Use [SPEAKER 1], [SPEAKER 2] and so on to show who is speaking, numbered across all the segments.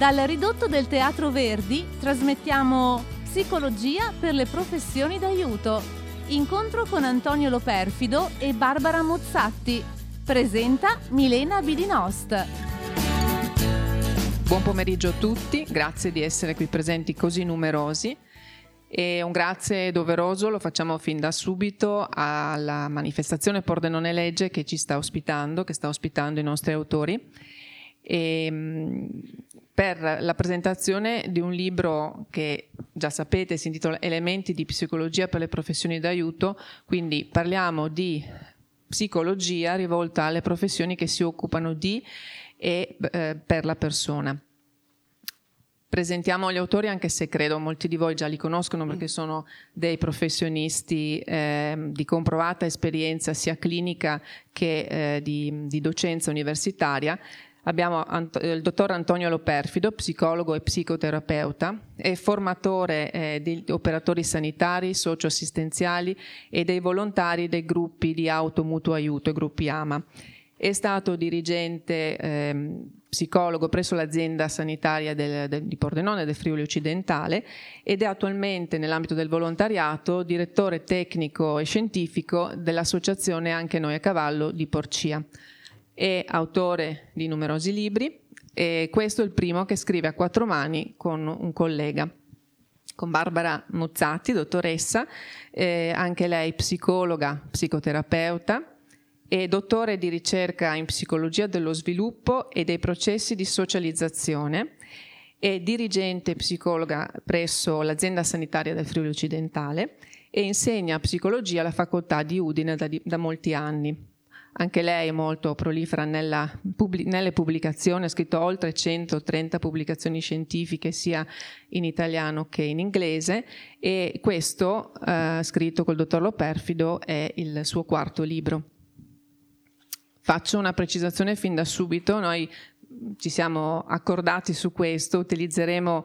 [SPEAKER 1] Dal ridotto del Teatro Verdi trasmettiamo Psicologia per le professioni d'aiuto. Incontro con Antonio Loperfido e Barbara Mozzatti. Presenta Milena Bidinost.
[SPEAKER 2] Buon pomeriggio a tutti, grazie di essere qui presenti così numerosi. E un grazie doveroso lo facciamo fin da subito alla manifestazione Pordenone Legge che ci sta ospitando, che sta ospitando i nostri autori e, ehm, per la presentazione di un libro che già sapete si intitola Elementi di psicologia per le professioni d'aiuto, quindi parliamo di psicologia rivolta alle professioni che si occupano di e eh, per la persona. Presentiamo gli autori anche se credo molti di voi già li conoscono perché sono dei professionisti eh, di comprovata esperienza sia clinica che eh, di, di docenza universitaria. Abbiamo il dottor Antonio Loperfido, psicologo e psicoterapeuta, è formatore eh, di operatori sanitari, socioassistenziali e dei volontari dei gruppi di auto mutuo aiuto, i gruppi AMA. È stato dirigente eh, psicologo presso l'azienda sanitaria del, del, di Pordenone del Friuli Occidentale ed è attualmente nell'ambito del volontariato direttore tecnico e scientifico dell'associazione Anche Noi a Cavallo di Porcia è autore di numerosi libri e questo è il primo che scrive a quattro mani con un collega con Barbara Muzzatti, dottoressa, eh, anche lei psicologa, psicoterapeuta e dottore di ricerca in psicologia dello sviluppo e dei processi di socializzazione e dirigente psicologa presso l'azienda sanitaria del Friuli Occidentale e insegna psicologia alla facoltà di Udine da, da molti anni anche lei molto prolifera nella, nelle pubblicazioni, ha scritto oltre 130 pubblicazioni scientifiche sia in italiano che in inglese e questo, eh, scritto col dottor Loperfido, è il suo quarto libro. Faccio una precisazione fin da subito, noi ci siamo accordati su questo, utilizzeremo,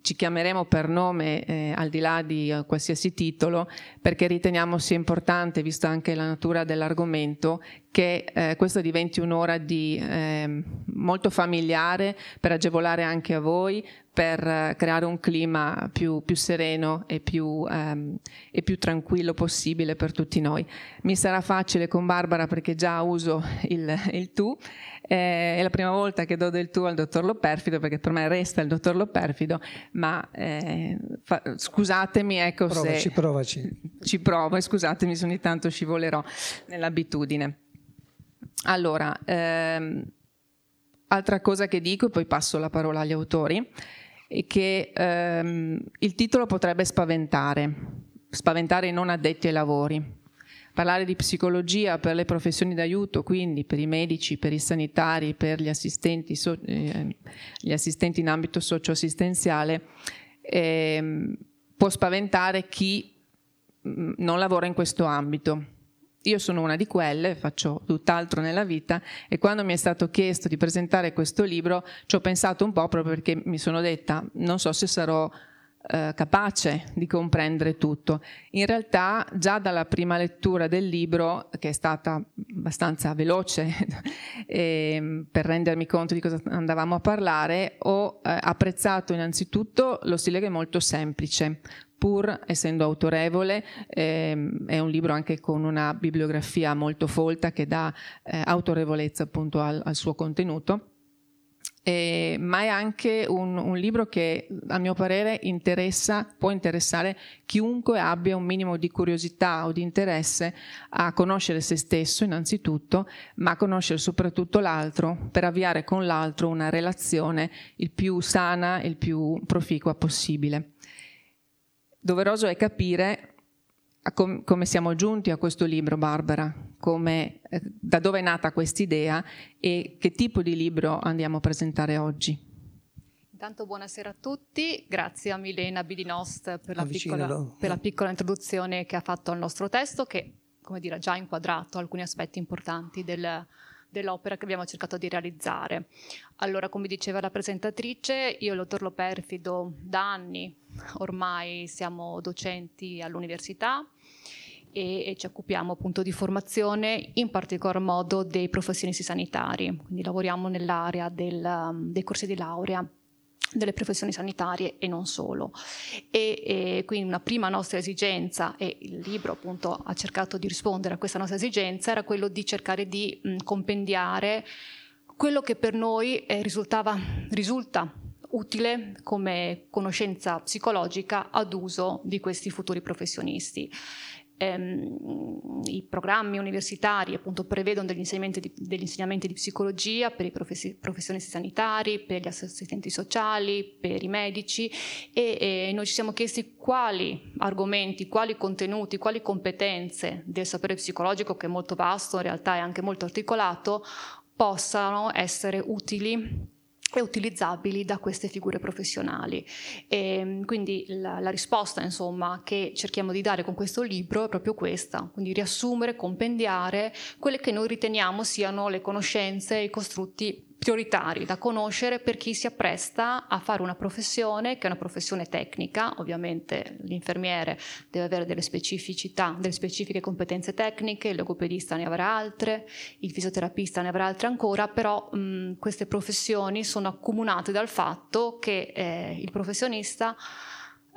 [SPEAKER 2] ci chiameremo per nome eh, al di là di uh, qualsiasi titolo, perché riteniamo sia importante, vista anche la natura dell'argomento, che eh, questo diventi un'ora di, eh, molto familiare per agevolare anche a voi, per creare un clima più, più sereno e più, ehm, e più, tranquillo possibile per tutti noi. Mi sarà facile con Barbara perché già uso il, il tu eh, è la prima volta che do del tu al dottor Loperfido perché per me resta il dottor Loperfido, ma eh, fa, scusatemi ecco
[SPEAKER 3] provaci,
[SPEAKER 2] se...
[SPEAKER 3] Provaci,
[SPEAKER 2] Ci provo e scusatemi se ogni tanto scivolerò nell'abitudine. Allora, ehm, altra cosa che dico e poi passo la parola agli autori è che ehm, il titolo potrebbe spaventare, spaventare i non addetti ai lavori parlare di psicologia per le professioni d'aiuto, quindi per i medici, per i sanitari, per gli assistenti, so, eh, gli assistenti in ambito socioassistenziale, eh, può spaventare chi mm, non lavora in questo ambito. Io sono una di quelle, faccio tutt'altro nella vita e quando mi è stato chiesto di presentare questo libro ci ho pensato un po' proprio perché mi sono detta non so se sarò eh, capace di comprendere tutto. In realtà già dalla prima lettura del libro, che è stata abbastanza veloce eh, per rendermi conto di cosa andavamo a parlare, ho eh, apprezzato innanzitutto lo stile che è molto semplice, pur essendo autorevole, ehm, è un libro anche con una bibliografia molto folta che dà eh, autorevolezza appunto al, al suo contenuto eh, ma è anche un, un, libro che a mio parere interessa, può interessare chiunque abbia un minimo di curiosità o di interesse a conoscere se stesso innanzitutto, ma a conoscere soprattutto l'altro per avviare con l'altro una relazione il più sana e il più proficua possibile. Doveroso è capire com- come siamo giunti a questo libro, Barbara, come, eh, da dove è nata quest'idea e che tipo di libro andiamo a presentare oggi.
[SPEAKER 4] Intanto buonasera a tutti, grazie a Milena Bidinost per la, piccola, per la piccola introduzione che ha fatto al nostro testo che, come dire, ha già inquadrato alcuni aspetti importanti del, dell'opera che abbiamo cercato di realizzare. Allora, come diceva la presentatrice, io e il dottor Loperfido da anni ormai siamo docenti all'università e, ci occupiamo appunto di formazione, in particolar modo dei professionisti sanitari, quindi lavoriamo nell'area del, dei corsi di laurea delle professioni sanitarie e non solo. E, e, quindi una prima nostra esigenza, e il libro appunto ha cercato di rispondere a questa nostra esigenza, era quello di cercare di mh, compendiare quello che per noi eh, risulta utile come conoscenza psicologica ad uso di questi futuri professionisti ehm, i programmi universitari appunto prevedono degli insegnamenti, di, degli insegnamenti di psicologia per i professi, professionisti sanitari, per gli assistenti sociali, per i medici e, e noi ci siamo chiesti quali argomenti, quali contenuti, quali competenze del sapere psicologico, che è molto vasto, in realtà è anche molto articolato, possano essere utili e utilizzabili da queste figure professionali. E ehm, quindi la, la, risposta insomma, che cerchiamo di dare con questo libro è proprio questa, quindi riassumere, compendiare quelle che noi riteniamo siano le conoscenze e i costrutti prioritari da conoscere per chi si appresta a fare una professione che è una professione tecnica, ovviamente l'infermiere deve avere delle specificità, delle specifiche competenze tecniche, il logopedista ne avrà altre, il fisioterapista ne avrà altre ancora, però mh, queste professioni sono accomunate dal fatto che eh, il professionista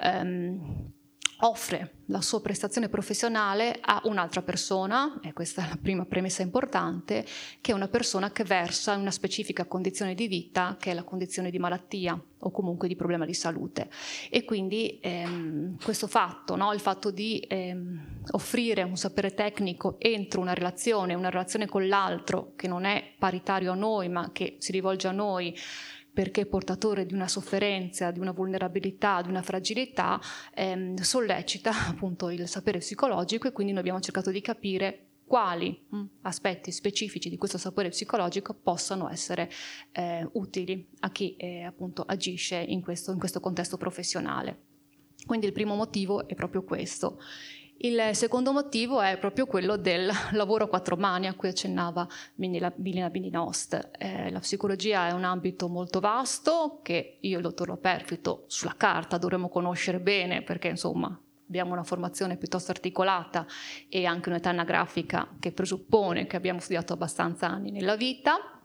[SPEAKER 4] ehm, offre la sua prestazione professionale a un'altra persona, e questa è la prima premessa importante, che è una persona che versa in una specifica condizione di vita, che è la condizione di malattia o comunque di problema di salute. E quindi ehm, questo fatto, no? il fatto di ehm, offrire un sapere tecnico entro una relazione, una relazione con l'altro che non è paritario a noi, ma che si rivolge a noi, perché portatore di una sofferenza, di una vulnerabilità, di una fragilità, ehm, sollecita appunto il sapere psicologico e quindi noi abbiamo cercato di capire quali mm, aspetti specifici di questo sapere psicologico possano essere eh, utili a chi eh, appunto agisce in questo, in questo contesto professionale. Quindi il primo motivo è proprio questo. Il secondo motivo è proprio quello del lavoro a quattro mani a cui accennava Milena Bidinost. Eh, la psicologia è un ambito molto vasto che io e il dottor Loperfito sulla carta dovremmo conoscere bene perché insomma abbiamo una formazione piuttosto articolata e anche un'età anagrafica che presuppone che abbiamo studiato abbastanza anni nella vita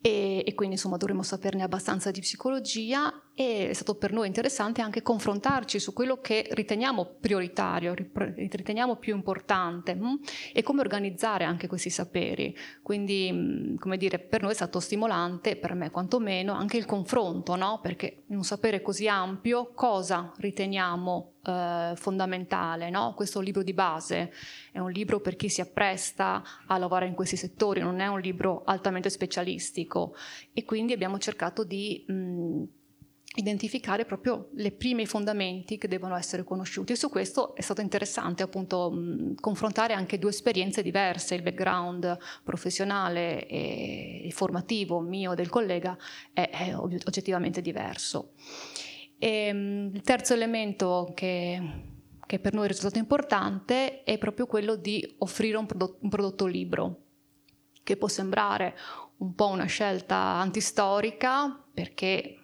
[SPEAKER 4] e, e, quindi insomma dovremmo saperne abbastanza di psicologia e è stato per noi interessante anche confrontarci su quello che riteniamo prioritario, riteniamo più importante mh? Mm, e come organizzare anche questi saperi. Quindi, mh, mm, come dire, per noi è stato stimolante, per me quantomeno, anche il confronto, no? perché in un sapere così ampio cosa riteniamo eh, fondamentale. No? Questo libro di base è un libro per chi si appresta a lavorare in questi settori, non è un libro altamente specialistico e quindi abbiamo cercato di mh, identificare proprio le prime fondamenti che devono essere conosciuti e su questo è stato interessante appunto mh, confrontare anche due esperienze diverse, il background professionale e, formativo mio e del collega è, è oggettivamente diverso. E, mh, il terzo elemento che, che, per noi è risultato importante è proprio quello di offrire un prodotto, un prodotto libro, che può sembrare un po' una scelta antistorica perché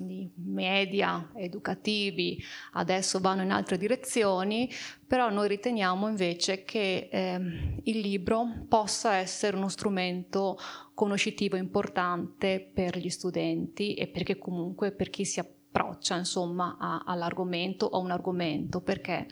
[SPEAKER 4] i media educativi adesso vanno in altre direzioni, però noi riteniamo invece che eh, il libro possa essere uno strumento conoscitivo importante per gli studenti e perché comunque per chi si approccia insomma a, all'argomento o a un argomento, perché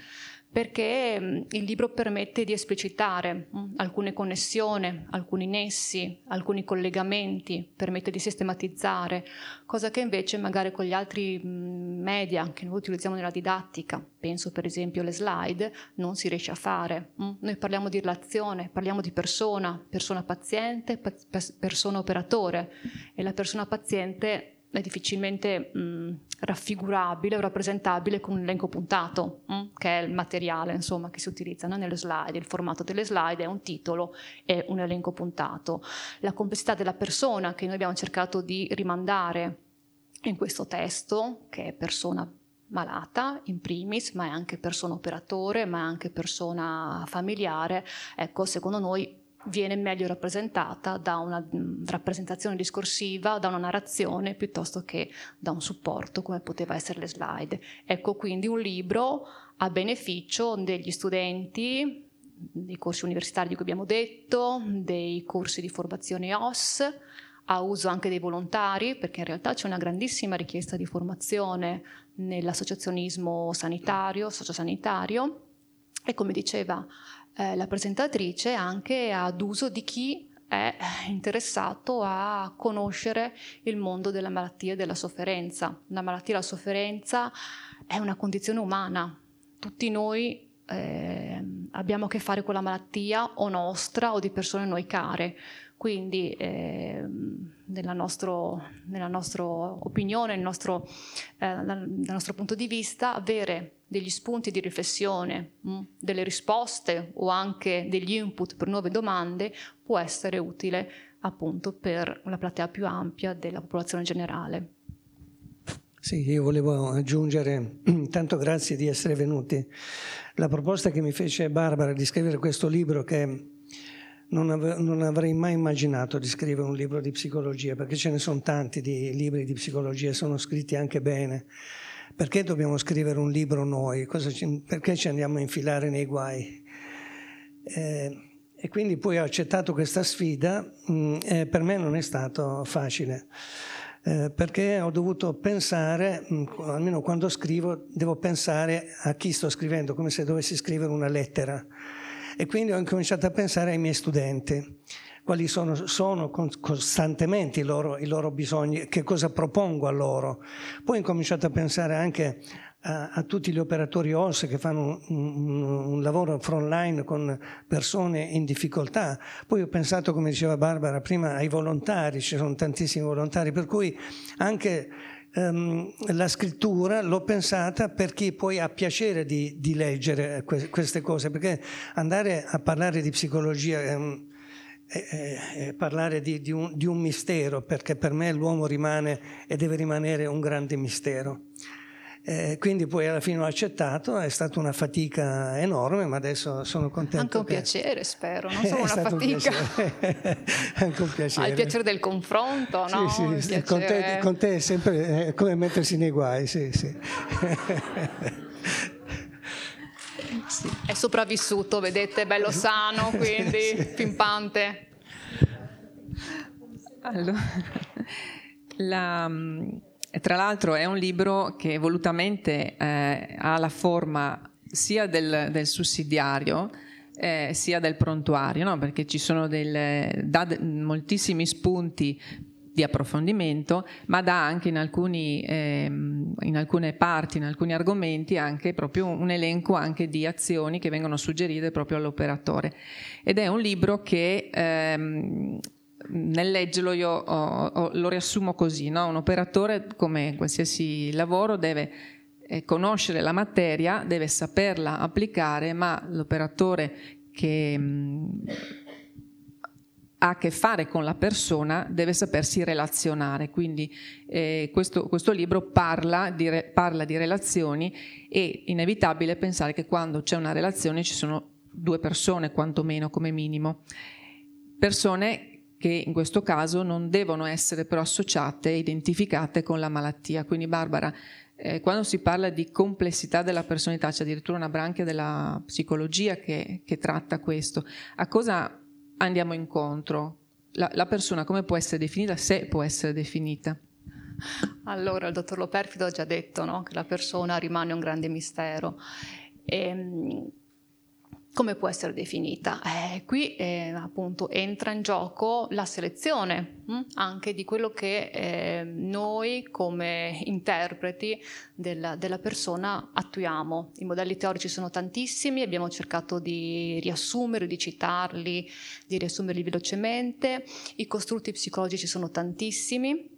[SPEAKER 4] perché il libro permette di esplicitare alcune connessioni, alcuni nessi, alcuni collegamenti, permette di sistematizzare, cosa che invece magari con gli altri media che noi utilizziamo nella didattica, penso per esempio alle slide, non si riesce a fare. Noi parliamo di relazione, parliamo di persona, persona paziente, persona operatore e la persona paziente è difficilmente mh, raffigurabile o rappresentabile con un elenco puntato, mh, che è il materiale insomma, che si utilizza no? nelle slide. Il formato delle slide è un titolo e un elenco puntato. La complessità della persona che noi abbiamo cercato di rimandare in questo testo, che è persona malata in primis, ma è anche persona operatore, ma è anche persona familiare, ecco, secondo noi viene meglio rappresentata da una rappresentazione discorsiva, da una narrazione, piuttosto che da un supporto come poteva essere le slide. Ecco quindi un libro a beneficio degli studenti dei corsi universitari di cui abbiamo detto, dei corsi di formazione OS, a uso anche dei volontari, perché in realtà c'è una grandissima richiesta di formazione nell'associazionismo sanitario, sociosanitario e come diceva eh, la presentatrice anche ad uso di chi è interessato a conoscere il mondo della malattia e della sofferenza. La malattia e la sofferenza è una condizione umana. Tutti noi eh, abbiamo a che fare con la malattia o nostra o di persone noi care. Quindi eh, nella, nostro, nella, nostra opinione, nostro, eh, dal nostro punto di vista, avere degli spunti di riflessione, mh, mm, delle risposte o anche degli input per nuove domande può essere utile appunto per una platea più ampia della popolazione generale.
[SPEAKER 3] Sì, io volevo aggiungere, tanto grazie di essere venuti, la proposta che mi fece Barbara di scrivere questo libro che non, ave- non, avrei mai immaginato di scrivere un libro di psicologia, perché ce ne sono tanti di libri di psicologia, sono scritti anche bene. Perché dobbiamo scrivere un libro noi? Ci, perché ci andiamo a infilare nei guai? Eh, e quindi poi ho accettato questa sfida mh, mm, e per me non è stato facile. Eh, perché ho dovuto pensare, mh, mm, almeno quando scrivo, devo pensare a chi sto scrivendo, come se dovessi scrivere una lettera e quindi ho incominciato a pensare ai miei studenti, quali sono, sono costantemente i loro, i loro, bisogni, che cosa propongo a loro. Poi ho incominciato a pensare anche a, a tutti gli operatori OS che fanno un, un, un lavoro frontline con persone in difficoltà. Poi ho pensato, come diceva Barbara prima, ai volontari, ci sono tantissimi volontari, per cui anche um, la scrittura l'ho pensata per chi poi ha piacere di, di leggere que- queste cose, perché andare a parlare di psicologia un, è, è parlare di, di, un, di un mistero, perché per me l'uomo rimane e deve rimanere un grande mistero. Eh, quindi poi alla fine ho accettato, è stata una fatica enorme, ma adesso sono contento.
[SPEAKER 4] Anche un
[SPEAKER 3] che...
[SPEAKER 4] piacere, spero, non solo una fatica.
[SPEAKER 3] Un Anche un piacere.
[SPEAKER 4] Ah, il piacere del confronto, no?
[SPEAKER 3] Sì, sì, con te, con, te, è sempre come mettersi nei guai, sì, sì.
[SPEAKER 4] sì. È sopravvissuto, vedete, bello sano, quindi sì. pimpante.
[SPEAKER 2] Allora, la tra l'altro è un libro che volutamente eh, ha la forma sia del, del sussidiario eh, sia del prontuario, no? perché ci sono del, dà moltissimi spunti di approfondimento, ma dà anche in, alcuni, eh, in, alcune parti, in alcuni argomenti, anche proprio un elenco anche di azioni che vengono suggerite proprio all'operatore. Ed è un libro che ehm, nel leggerlo io ho, ho, lo riassumo così, no? un operatore come qualsiasi lavoro deve eh, conoscere la materia, deve saperla applicare, ma l'operatore che mh, mm, ha a che fare con la persona deve sapersi relazionare. Quindi eh, questo, questo, libro parla di, re, parla di relazioni e inevitabile pensare che quando c'è una relazione ci sono due persone, quantomeno come minimo. Persone che in questo caso non devono essere però associate e identificate con la malattia. Quindi Barbara, eh, quando si parla di complessità della personalità, c'è addirittura una branchia della psicologia che, che tratta questo, a cosa andiamo incontro? La, la, persona come può essere definita, se può essere definita?
[SPEAKER 4] Allora, il dottor Loperfido ha già detto no? che la persona rimane un grande mistero. E, ehm, come può essere definita? Eh, qui eh, appunto entra in gioco la selezione mh? Hm, anche di quello che eh, noi come interpreti della, della, persona attuiamo. I modelli teorici sono tantissimi, abbiamo cercato di riassumerli, di citarli, di riassumerli velocemente, i costrutti psicologici sono tantissimi.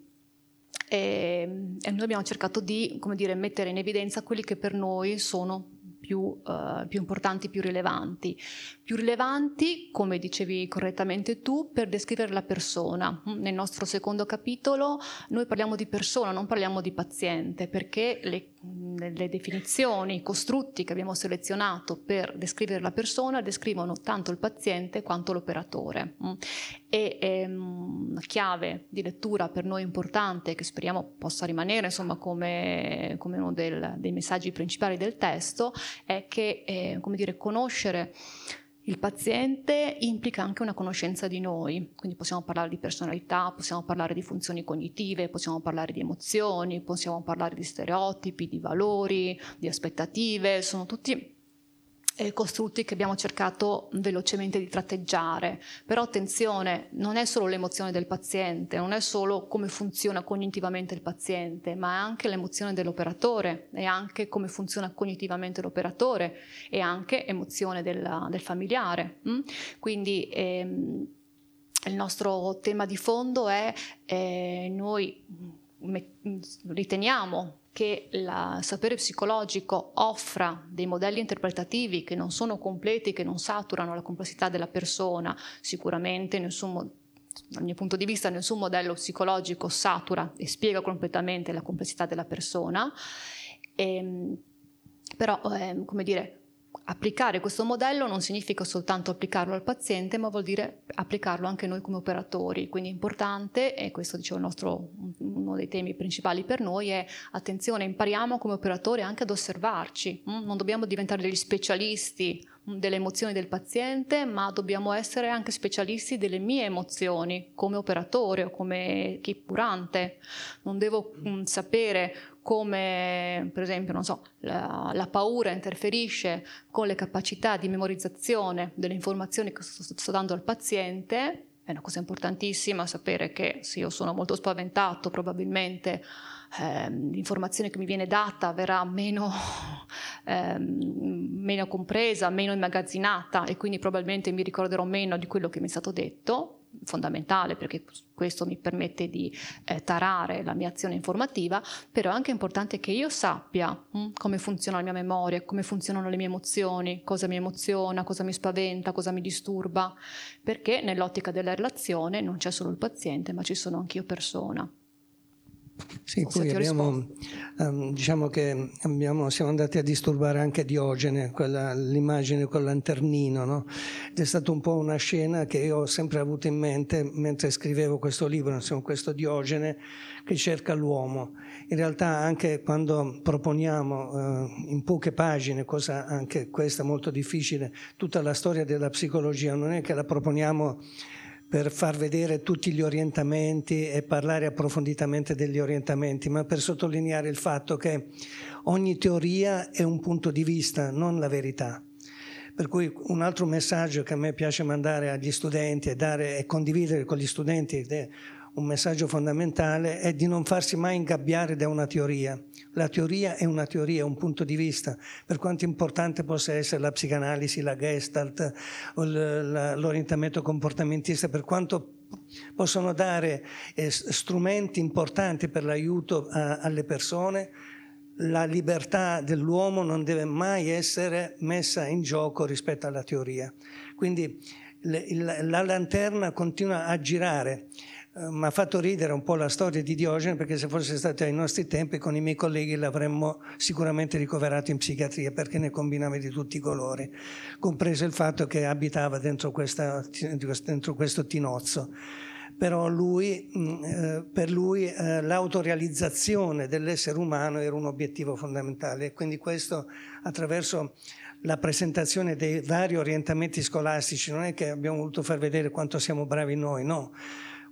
[SPEAKER 4] E, e noi abbiamo cercato di come dire, mettere in evidenza quelli che per noi sono più, uh, più, importanti, più rilevanti. Più rilevanti, come dicevi correttamente tu, per descrivere la persona. Mm, nel nostro secondo capitolo noi parliamo di persona, non parliamo di paziente, perché le, le definizioni, i costrutti che abbiamo selezionato per descrivere la persona descrivono tanto il paziente quanto l'operatore. Mm. E ehm, una chiave di lettura per noi importante, che speriamo possa rimanere insomma, come, come uno del, dei messaggi principali del testo, è che eh, come dire, conoscere Il paziente implica anche una conoscenza di noi, quindi possiamo parlare di personalità, possiamo parlare di funzioni cognitive, possiamo parlare di emozioni, possiamo parlare di stereotipi, di valori, di aspettative, sono tutti eh, costrutti che abbiamo cercato velocemente di tratteggiare. Però attenzione, non è solo l'emozione del paziente, non è solo come funziona cognitivamente il paziente, ma è anche l'emozione dell'operatore, è anche come funziona cognitivamente l'operatore e anche emozione del, del familiare. Mm? Quindi ehm, il nostro tema di fondo è eh, noi riteniamo che il sapere psicologico offra dei modelli interpretativi che non sono completi, che non saturano la complessità della persona, sicuramente nessun dal mio punto di vista nessun modello psicologico satura e spiega completamente la complessità della persona, e, ehm, però eh, come dire, applicare questo modello non significa soltanto applicarlo al paziente, ma vuol dire applicarlo anche noi come operatori. Quindi è importante, e questo dicevo nostro, uno dei temi principali per noi, è attenzione, impariamo come operatori anche ad osservarci. Mm? Non dobbiamo diventare degli specialisti mm, delle emozioni del paziente, ma dobbiamo essere anche specialisti delle mie emozioni come operatore o come chi curante. Non devo mh, mm, sapere come per esempio so, la, la, paura interferisce con le capacità di memorizzazione delle informazioni che sto, sto dando al paziente, è una cosa importantissima sapere che se io sono molto spaventato probabilmente eh, l'informazione che mi viene data verrà meno, eh, meno compresa, meno immagazzinata e quindi probabilmente mi ricorderò meno di quello che mi è stato detto fondamentale perché questo mi permette di eh, tarare la mia azione informativa, però è anche importante che io sappia hm, come funziona la mia memoria, come funzionano le mie emozioni, cosa mi emoziona, cosa mi spaventa, cosa mi disturba, perché nell'ottica della relazione non c'è solo il paziente, ma ci sono anche io persona.
[SPEAKER 3] Sì, poi abbiamo, um, diciamo che abbiamo, siamo andati a disturbare anche Diogene, quella, l'immagine col lanternino, no? Ed è stata un po' una scena che io ho sempre avuto in mente mentre scrivevo questo libro, insomma, questo Diogene che cerca l'uomo. In realtà anche quando proponiamo uh, in poche pagine, cosa anche questa molto difficile, tutta la storia della psicologia, non è che la proponiamo per far vedere tutti gli orientamenti e parlare approfonditamente degli orientamenti, ma per sottolineare il fatto che ogni teoria è un punto di vista, non la verità. Per cui un altro messaggio che a me piace mandare agli studenti e, dare, e condividere con gli studenti un messaggio fondamentale è di non farsi mai ingabbiare da una teoria. La teoria è una teoria, un punto di vista, per quanto importante possa essere la psicanalisi, la gestalt l'orientamento comportamentista, per quanto possono dare eh, strumenti importanti per l'aiuto alle persone, la libertà dell'uomo non deve mai essere messa in gioco rispetto alla teoria. Quindi la, la lanterna continua a girare mi ha fatto ridere un po' la storia di Diogene perché se fosse stato ai nostri tempi con i miei colleghi l'avremmo sicuramente ricoverato in psichiatria perché ne combinava di tutti i colori, compreso il fatto che abitava dentro, questa, dentro questo tinozzo. Però lui, mm, eh, per lui eh, l'autorealizzazione dell'essere umano era un obiettivo fondamentale e quindi questo attraverso la presentazione dei vari orientamenti scolastici non è che abbiamo voluto far vedere quanto siamo bravi noi, no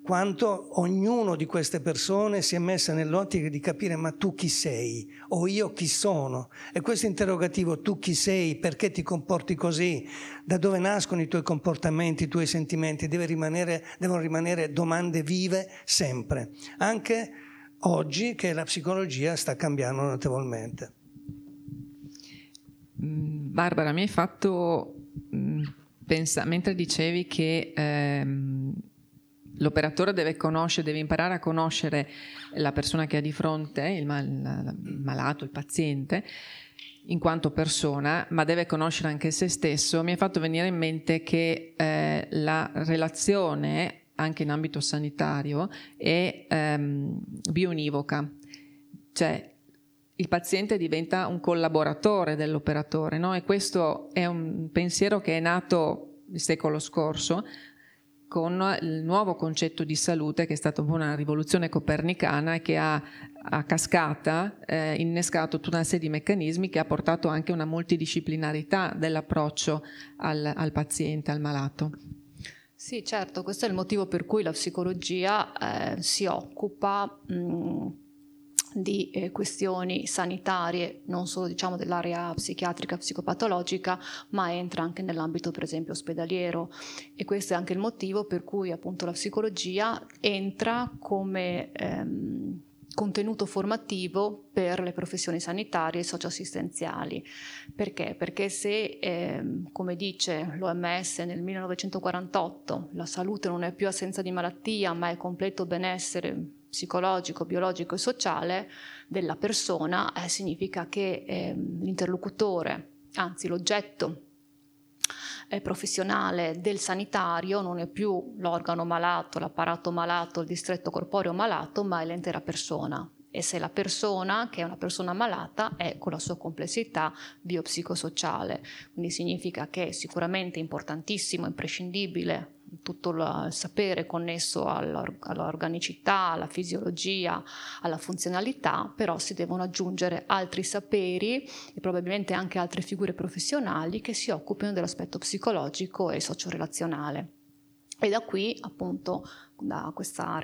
[SPEAKER 3] quanto ognuno di queste persone si è messa nell'ottica di capire ma tu chi sei? O io chi sono? E questo interrogativo tu chi sei, perché ti comporti così, da dove nascono i tuoi comportamenti, i tuoi sentimenti, rimanere, devono rimanere domande vive sempre, anche oggi che la psicologia sta cambiando notevolmente.
[SPEAKER 2] Mm, Barbara, mi hai fatto mm, pensare, mentre dicevi che... Ehm, L'operatore deve conoscere, deve imparare a conoscere la persona che ha di fronte, il, mal, il malato, il paziente, in quanto persona, ma deve conoscere anche se stesso. Mi è fatto venire in mente che eh, la relazione, anche in ambito sanitario, è ehm, bionivoca. Cioè, il paziente diventa un collaboratore dell'operatore, no? E questo è un pensiero che è nato il secolo scorso, con il nuovo concetto di salute che è stata una rivoluzione copernicana che ha a cascata eh, innescato tutta una serie di meccanismi che ha portato anche una multidisciplinarità dell'approccio al, al paziente, al malato.
[SPEAKER 4] Sì, certo, questo è il motivo per cui la psicologia eh, si occupa mh, di eh, questioni sanitarie, non solo diciamo, dell'area psichiatrica, psicopatologica, ma entra anche nell'ambito per esempio ospedaliero e questo è anche il motivo per cui appunto la psicologia entra come ehm, contenuto formativo per le professioni sanitarie e socioassistenziali. Perché? Perché se, eh, come dice l'OMS nel 1948, la salute non è più assenza di malattia, ma è completo benessere psicologico, biologico e sociale della persona, eh, significa che eh, l'interlocutore, anzi l'oggetto eh, professionale del sanitario non è più l'organo malato, l'apparato malato, il distretto corporeo malato, ma è l'intera persona. E se la persona, che è una persona malata, è con la sua complessità biopsicosociale. Quindi significa che è sicuramente importantissimo, imprescindibile tutto il sapere connesso all'organicità, alla fisiologia, alla funzionalità, però si devono aggiungere altri saperi e probabilmente anche altre figure professionali che si occupino dell'aspetto psicologico e socio-relazionale. E da qui, appunto, da questa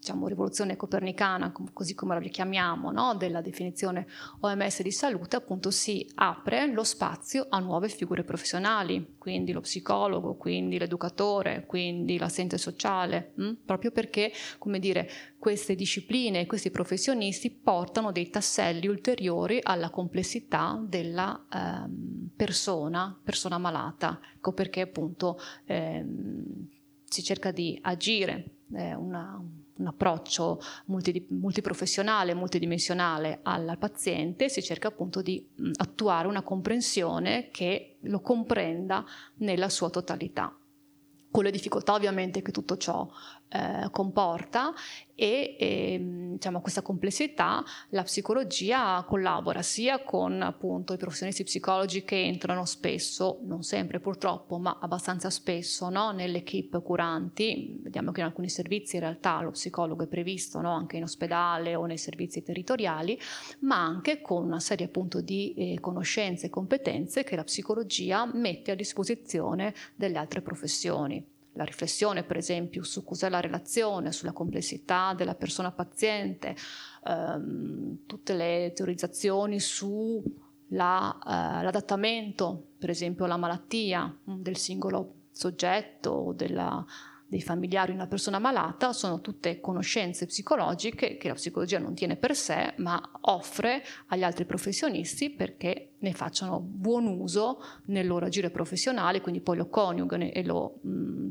[SPEAKER 4] diciamo, rivoluzione copernicana, così come la richiamiamo, no? della definizione OMS di salute, appunto si apre lo spazio a nuove figure professionali, quindi lo psicologo, quindi l'educatore, quindi l'assente sociale, mh? Hm? proprio perché, come dire, queste discipline questi professionisti portano dei tasselli ulteriori alla complessità della ehm, persona, persona malata. Ecco perché appunto ehm, si cerca di agire eh, una, un approccio multi, multiprofessionale, multidimensionale al paziente, si cerca appunto di mh, attuare una comprensione che lo comprenda nella sua totalità. Con le difficoltà ovviamente che tutto ciò eh, comporta e, e diciamo, questa complessità la psicologia collabora sia con appunto i professionisti psicologi che entrano spesso, non sempre purtroppo, ma abbastanza spesso no? nelle equip curanti, vediamo che in alcuni servizi in realtà lo psicologo è previsto no? anche in ospedale o nei servizi territoriali, ma anche con una serie appunto di eh, conoscenze e competenze che la psicologia mette a disposizione delle altre professioni la riflessione per esempio su cos'è la relazione, sulla complessità della persona paziente, ehm, tutte le teorizzazioni sull'adattamento, eh, per esempio alla malattia mm, del singolo soggetto o della, dei familiari di una persona malata, sono tutte conoscenze psicologiche che la psicologia non tiene per sé, ma offre agli altri professionisti perché ne facciano buon uso nel loro agire professionale, quindi poi lo coniugano e lo mh,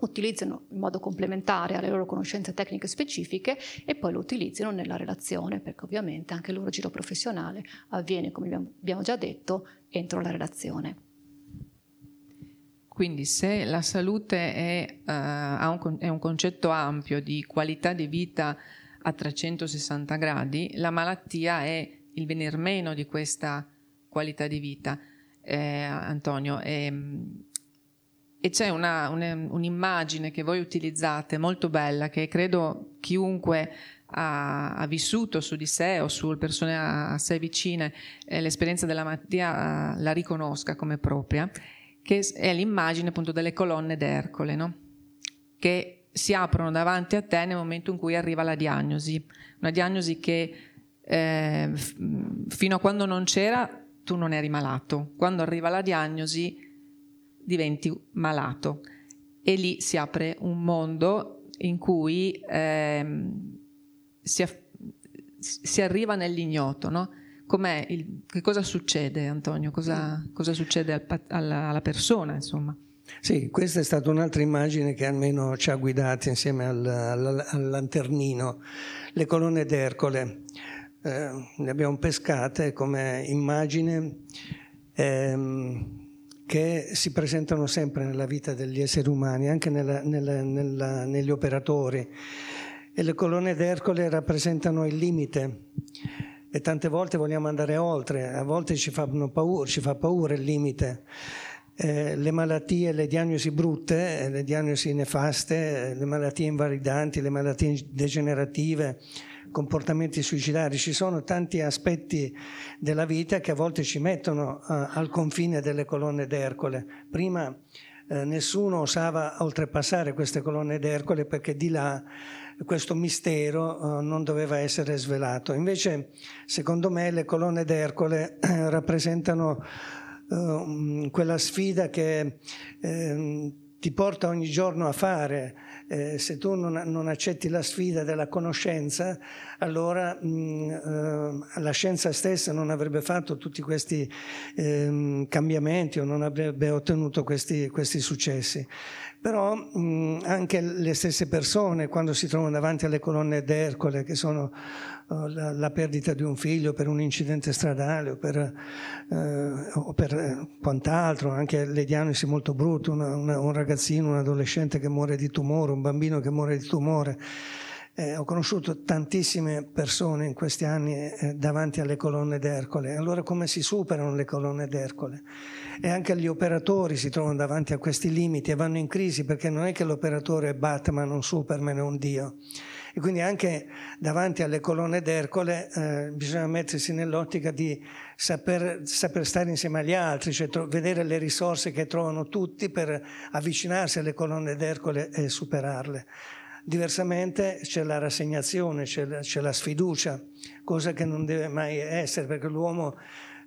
[SPEAKER 4] utilizzano in modo complementare alle loro conoscenze tecniche specifiche e poi lo utilizzino nella relazione, perché ovviamente anche il loro giro professionale avviene, come abbiamo già detto, entro la relazione.
[SPEAKER 2] Quindi se la salute è, uh, un, è un concetto ampio di qualità di vita a 360 gradi, la malattia è il venir meno di questa qualità di vita. Eh, Antonio, eh, e c'è una, un, un'immagine che voi utilizzate molto bella che credo chiunque ha, ha, vissuto su di sé o su persone a, a sé vicine eh, l'esperienza della malattia eh, la riconosca come propria, che è l'immagine appunto delle colonne d'Ercole, no? che si aprono davanti a te nel momento in cui arriva la diagnosi, una diagnosi che eh, fino a quando non c'era tu non eri malato, quando arriva la diagnosi diventi malato e lì si apre un mondo in cui ehm, si, aff- si, arriva nell'ignoto, no? il, che cosa succede Antonio? Cosa, cosa succede al, alla, alla persona insomma?
[SPEAKER 3] Sì, questa è stata un'altra immagine che almeno ci ha guidati insieme al, al, al lanternino, le colonne d'Ercole. Eh, le abbiamo pescate come immagine. Ehm, che si presentano sempre nella vita degli esseri umani, anche nella, nella, nella, negli operatori. E le colonne d'Ercole rappresentano il limite e tante volte vogliamo andare oltre, a volte ci, paura, ci fa paura il limite. Eh, le malattie, le diagnosi brutte, eh, le diagnosi nefaste, eh, le malattie invalidanti, le malattie degenerative, comportamenti suicidari. Ci sono tanti aspetti della vita che a volte ci mettono uh, al confine delle colonne d'Ercole. Prima eh, nessuno osava oltrepassare queste colonne d'Ercole perché di là questo mistero eh, non doveva essere svelato. Invece, secondo me, le colonne d'Ercole eh, rappresentano eh, quella sfida che ehm, ti porta ogni giorno a fare. Eh, se tu non, non, accetti la sfida della conoscenza, allora mh, eh, la scienza stessa non avrebbe fatto tutti questi eh, cambiamenti o non avrebbe ottenuto questi, questi successi. Però mh, anche le stesse persone, quando si trovano davanti alle colonne d'Ercole, che sono la, la, perdita di un figlio per un incidente stradale o per, uh, o per eh, quant'altro, anche le diagnosi molto brutte, una, una, un ragazzino, un adolescente che muore di tumore, un bambino che muore di tumore, eh, ho conosciuto tantissime persone in questi anni eh, davanti alle colonne d'Ercole. Allora come si superano le colonne d'Ercole? E anche gli operatori si trovano davanti a questi limiti e vanno in crisi perché non è che l'operatore è Batman, un Superman, è un Dio. E quindi anche davanti alle colonne d'Ercole eh, bisogna mettersi nell'ottica di saper, saper, stare insieme agli altri, cioè tro- vedere le risorse che trovano tutti per avvicinarsi alle colonne d'Ercole e superarle. Diversamente c'è la rassegnazione, c'è la, c'è la sfiducia, cosa che non deve mai essere perché l'uomo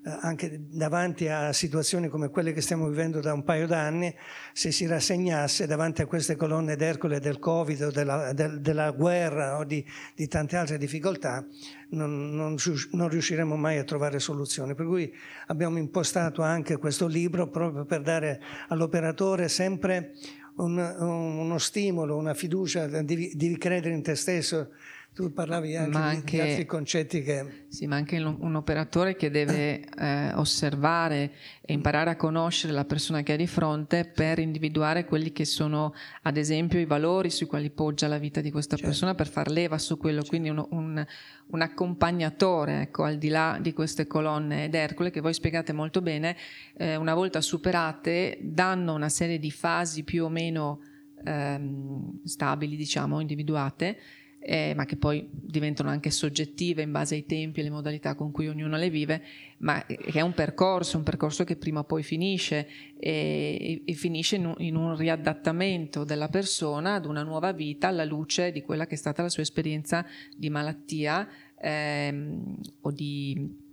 [SPEAKER 3] anche davanti a situazioni come quelle che stiamo vivendo da un paio d'anni, se si rassegnasse davanti a queste colonne d'Ercole del Covid o della, del, della guerra o di, di, tante altre difficoltà, non, non, non, riusciremo mai a trovare soluzioni. Per cui abbiamo impostato anche questo libro proprio per dare all'operatore sempre un, uno stimolo, una fiducia, devi, devi credere in te stesso. Tu parlavi anche, anche di altri concetti che...
[SPEAKER 2] Sì, ma anche un, operatore che deve eh, osservare e imparare a conoscere la persona che ha di fronte per individuare quelli che sono, ad esempio, i valori sui quali poggia la vita di questa certo. persona per far leva su quello. Certo. Quindi un, un, un accompagnatore, ecco, al di là di queste colonne d'Ercole, che voi spiegate molto bene, eh, una volta superate, danno una serie di fasi più o meno ehm, stabili, diciamo, individuate eh, ma che poi diventano anche soggettive in base ai tempi e alle modalità con cui ognuno le vive, ma che è un percorso, un percorso che prima o poi finisce e, e finisce in un, in un, riadattamento della persona ad una nuova vita alla luce di quella che è stata la sua esperienza di malattia ehm, o di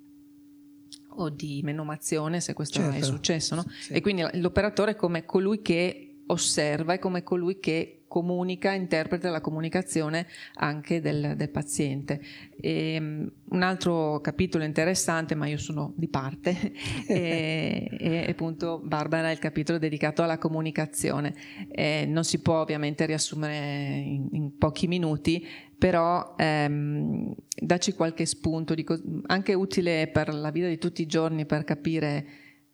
[SPEAKER 2] o di menomazione se questo certo. è successo no? sì. e quindi l'operatore è come colui che osserva è come colui che comunica, interpreta la comunicazione anche del, del paziente. E, um, un altro capitolo interessante, ma io sono di parte, è, è, appunto Barbara, il capitolo dedicato alla comunicazione. Eh, non si può ovviamente riassumere in, in pochi minuti, però ehm, dacci qualche spunto, co- anche utile per la vita di tutti i giorni per capire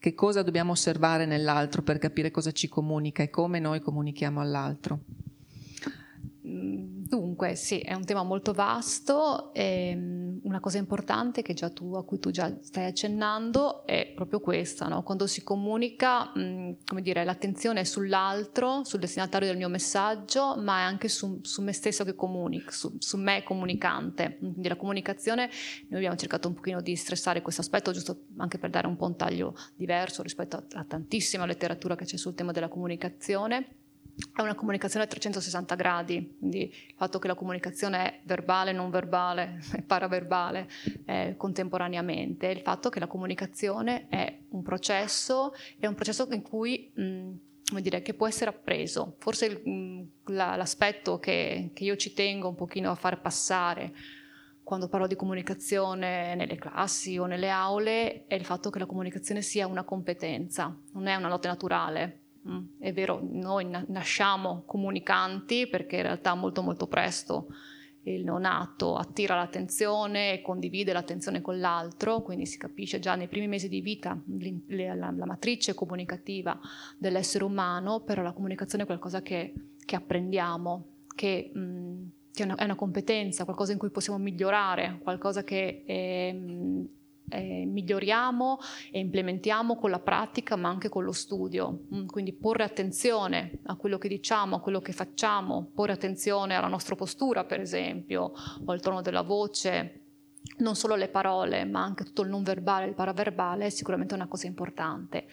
[SPEAKER 2] che cosa dobbiamo osservare nell'altro per capire cosa ci comunica e come noi comunichiamo all'altro.
[SPEAKER 4] Dunque, sì, è un tema molto vasto. E mm, una cosa importante tu, a cui tu già stai accennando è proprio questa, no? quando si comunica, mh, mm, come dire, l'attenzione è sull'altro, sul destinatario del mio messaggio, ma è anche su, su me stesso che comunico, su, su, me comunicante. Quindi la comunicazione, noi abbiamo cercato un pochino di stressare questo aspetto, giusto anche per dare un po' un taglio diverso rispetto a, a tantissima letteratura che c'è sul tema della comunicazione è una comunicazione a 360 gradi, quindi il fatto che la comunicazione è verbale, non verbale, paraverbale eh, contemporaneamente, il fatto che la comunicazione è un processo, è un processo in cui mh, come dire, che può essere appreso. Forse il, la, l'aspetto che, che io ci tengo un pochino a far passare quando parlo di comunicazione nelle classi o nelle aule è il fatto che la comunicazione sia una competenza, non è una lotta naturale, Mm, è vero, noi nasciamo comunicanti perché in realtà molto molto presto il neonato attira l'attenzione e condivide l'attenzione con l'altro, quindi si capisce già nei primi mesi di vita la, la, la matrice comunicativa dell'essere umano, però la comunicazione è qualcosa che, che apprendiamo, che, mh, che è, una, è, una, competenza, qualcosa in cui possiamo migliorare, qualcosa che è, mh, eh, miglioriamo e implementiamo con la pratica ma anche con lo studio. Mm, quindi porre attenzione a quello che diciamo, a quello che facciamo, porre attenzione alla nostra postura per esempio o al tono della voce, non solo le parole ma anche tutto il non verbale, il paraverbale è sicuramente una cosa importante.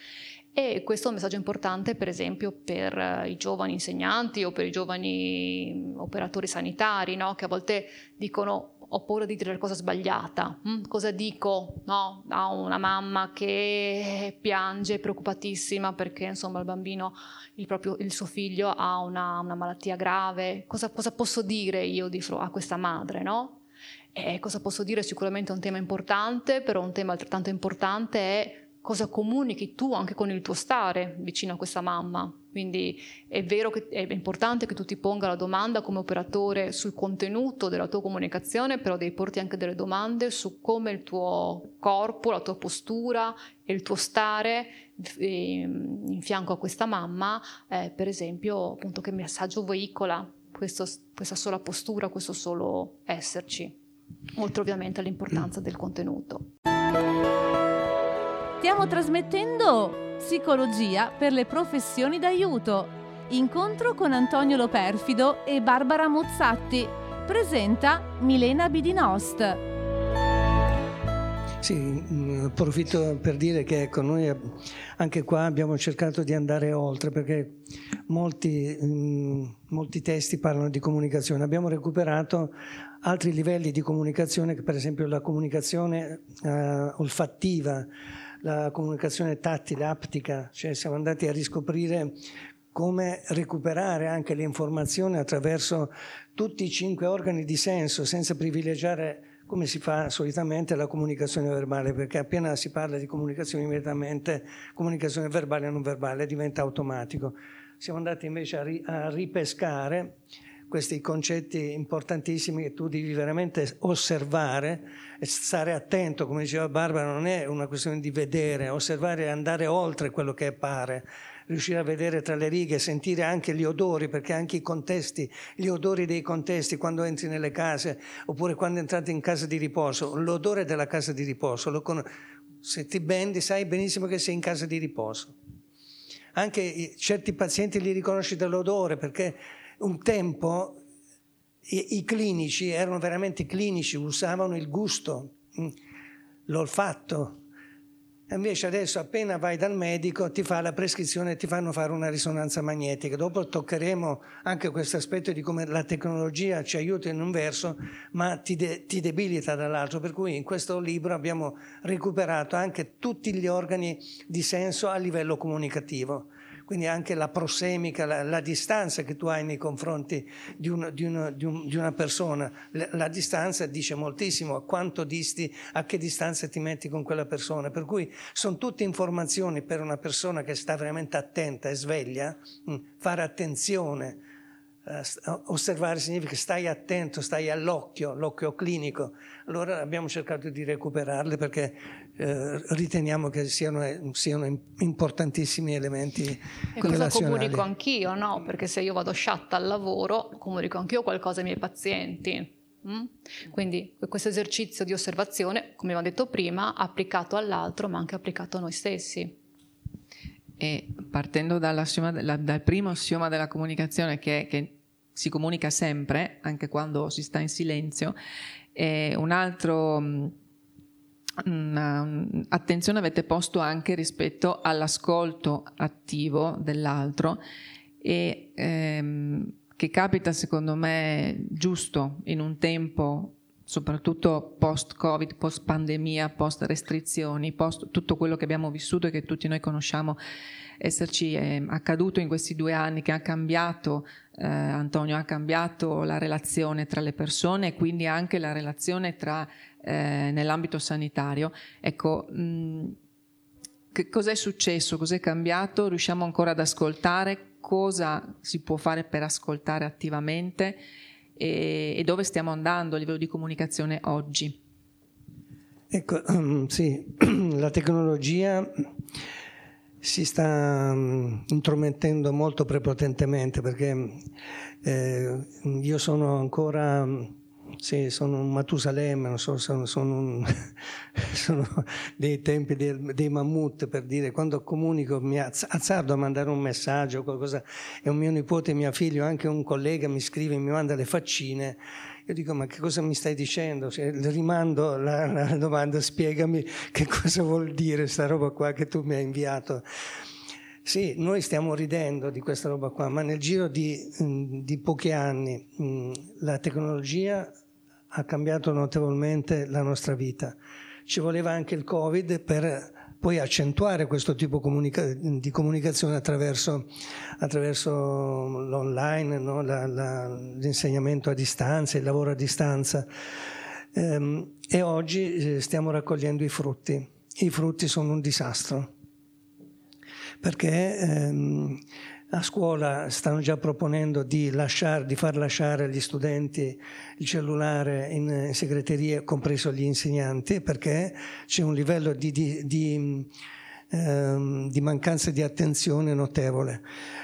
[SPEAKER 4] E questo è un messaggio importante, per esempio, per eh, i giovani insegnanti o per i giovani mm, operatori sanitari, no? che a volte dicono ho paura di dire la cosa sbagliata. Mm, cosa dico no? a una mamma che piange, preoccupatissima perché insomma il bambino, il, proprio, il suo figlio ha una, una malattia grave? Cosa, cosa, posso dire io di, a questa madre? No? E cosa posso dire? Sicuramente è un tema importante, però un tema altrettanto importante è cosa comunichi tu anche con il tuo stare vicino a questa mamma. Quindi è vero che è importante che tu ti ponga la domanda come operatore sul contenuto della tua comunicazione, però devi porti anche delle domande su come il tuo corpo, la tua postura e il tuo stare ehm, in fianco a questa mamma, eh, per esempio, appunto, che messaggio veicola questo, questa sola postura, questo solo esserci, oltre ovviamente all'importanza del contenuto.
[SPEAKER 1] Stiamo trasmettendo Psicologia per le professioni d'aiuto. Incontro con Antonio Loperfido e Barbara Mozzatti. Presenta Milena Bidinost.
[SPEAKER 3] Sì, mm, approfitto per dire che ecco, noi anche qua abbiamo cercato di andare oltre perché molti, mm, molti testi parlano di comunicazione. Abbiamo recuperato altri livelli di comunicazione, per esempio la comunicazione uh, olfattiva, la comunicazione tattile, aptica, cioè siamo andati a riscoprire come recuperare anche le informazioni attraverso tutti i cinque organi di senso senza privilegiare come si fa solitamente la comunicazione verbale, perché appena si parla di comunicazione immediatamente comunicazione verbale e non verbale diventa automatico. Siamo andati invece a, ri- a ripescare questi concetti importantissimi che tu devi veramente osservare e stare attento, come diceva Barbara, non è una questione di vedere, osservare e andare oltre quello che pare, riuscire a vedere tra le righe, sentire anche gli odori, perché anche i contesti, gli odori dei contesti, quando entri nelle case oppure quando entrate in casa di riposo, l'odore della casa di riposo, con... se ti bendi sai benissimo che sei in casa di riposo. Anche certi pazienti li riconosci dall'odore perché un tempo i, i clinici erano veramente clinici, usavano il gusto, mm, l'olfatto. Invece adesso appena vai dal medico ti fa la prescrizione e ti fanno fare una risonanza magnetica. Dopo toccheremo anche questo aspetto di come la tecnologia ci aiuta in un verso ma ti, de- ti debilita dall'altro. Per cui in questo libro abbiamo recuperato anche tutti gli organi di senso a livello comunicativo quindi anche la prosemica, la, la, distanza che tu hai nei confronti di, un, di, un, di, un, di una persona. La, la, distanza dice moltissimo a quanto disti, a che distanza ti metti con quella persona. Per cui sono tutte informazioni per una persona che sta veramente attenta e sveglia, mm, fare attenzione eh, osservare significa stai attento, stai all'occhio, l'occhio clinico. Allora abbiamo cercato di recuperarle perché eh, riteniamo che siano, siano, importantissimi elementi e cosa
[SPEAKER 4] comunico anch'io, no? Perché se io vado sciatta al lavoro, comunico anch'io qualcosa ai miei pazienti. Mm? Quindi questo esercizio di osservazione, come abbiamo detto prima, applicato all'altro ma anche applicato a noi stessi.
[SPEAKER 2] E partendo della, dal primo assioma della comunicazione, che, che, si comunica sempre, anche quando si sta in silenzio, e un altro mm, attenzione avete posto anche rispetto all'ascolto attivo dell'altro e ehm, che capita secondo me giusto in un tempo soprattutto post-Covid, post-pandemia, post-restrizioni, post tutto quello che abbiamo vissuto e che tutti noi conosciamo esserci eh, accaduto in questi due anni, che ha cambiato, eh, Antonio, ha cambiato la relazione tra le persone e quindi anche la relazione tra, eh, nell'ambito sanitario. Ecco, mh, che cos'è successo? Cos'è cambiato? Riusciamo ancora ad ascoltare? Cosa si può fare per ascoltare attivamente? E, e dove stiamo andando a livello di comunicazione oggi?
[SPEAKER 3] Ecco, sì, la tecnologia si sta um, intromettendo molto prepotentemente perché eh, io sono ancora um, sì, sono un Matusalemme, so, sono, sono, un, sono dei tempi dei, dei, mammut per dire quando comunico mi azzardo a mandare un messaggio qualcosa e un mio nipote, mio figlio, anche un collega mi scrive, mi manda le faccine. Io dico, ma che cosa mi stai dicendo? Cioè, rimando la, la domanda, spiegami che cosa vuol dire questa roba qua che tu mi hai inviato. Sì, noi stiamo ridendo di questa roba qua, ma nel giro di, mm, di pochi anni mm, la tecnologia ha cambiato notevolmente la nostra vita. Ci voleva anche il Covid per poi accentuare questo tipo comunica- di comunicazione attraverso, attraverso l'online, no? la, la, l'insegnamento a distanza, il lavoro a distanza. Ehm, e oggi eh, stiamo raccogliendo i frutti. I frutti sono un disastro perché ehm, a scuola stanno già proponendo di, lasciare, di, far lasciare agli studenti il cellulare in, segreteria, compreso gli insegnanti, perché c'è un livello di, di, di ehm, di mancanza di attenzione notevole,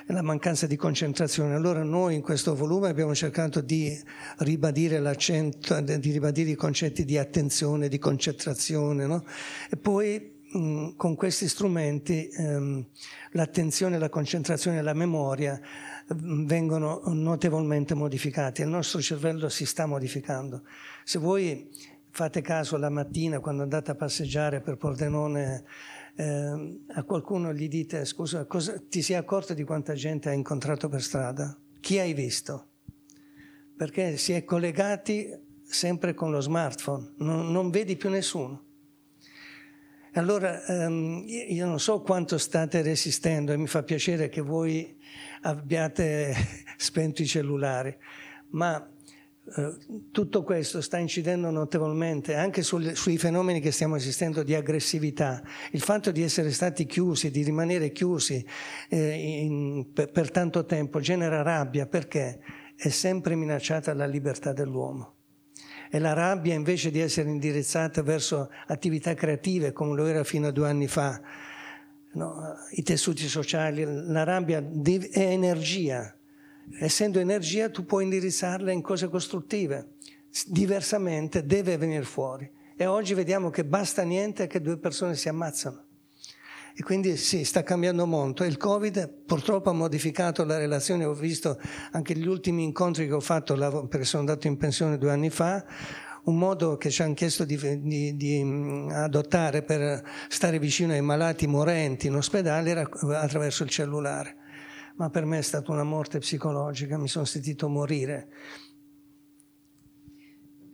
[SPEAKER 3] la mancanza di concentrazione. Allora noi in questo volume abbiamo cercato di ribadire l'accento, di ribadire i concetti di attenzione, di concentrazione, no? e poi Mm, con questi strumenti ehm, l'attenzione, la concentrazione e la memoria mm, vengono notevolmente modificati. Il nostro cervello si sta modificando. Se voi fate caso la mattina quando andate a passeggiare per Pordenone eh, a qualcuno gli dite scusa, cosa, ti sei accorto di quanta gente hai incontrato per strada? Chi hai visto? Perché si è collegati sempre con lo smartphone, non, non vedi più nessuno. Allora, ehm, io non so quanto state resistendo e mi fa piacere che voi abbiate spento i cellulari, ma eh, tutto questo sta incidendo notevolmente anche sul, sui fenomeni che stiamo assistendo di aggressività. Il fatto di essere stati chiusi, di rimanere chiusi eh, in, per, per tanto tempo genera rabbia perché è sempre minacciata la libertà dell'uomo e la rabbia invece di essere indirizzata verso attività creative come lo era fino a due anni fa, no? i tessuti sociali, la rabbia è energia, essendo energia tu puoi indirizzarla in cose costruttive, diversamente deve venire fuori e oggi vediamo che basta niente che due persone si ammazzano. E quindi sì, sta cambiando molto. Il Covid purtroppo ha modificato la relazione, ho visto anche gli ultimi incontri che ho fatto, perché sono andato in pensione due anni fa, un modo che ci hanno chiesto di, di, di, adottare per stare vicino ai malati morenti in ospedale era attraverso il cellulare. Ma per me è stata una morte psicologica, mi sono sentito morire.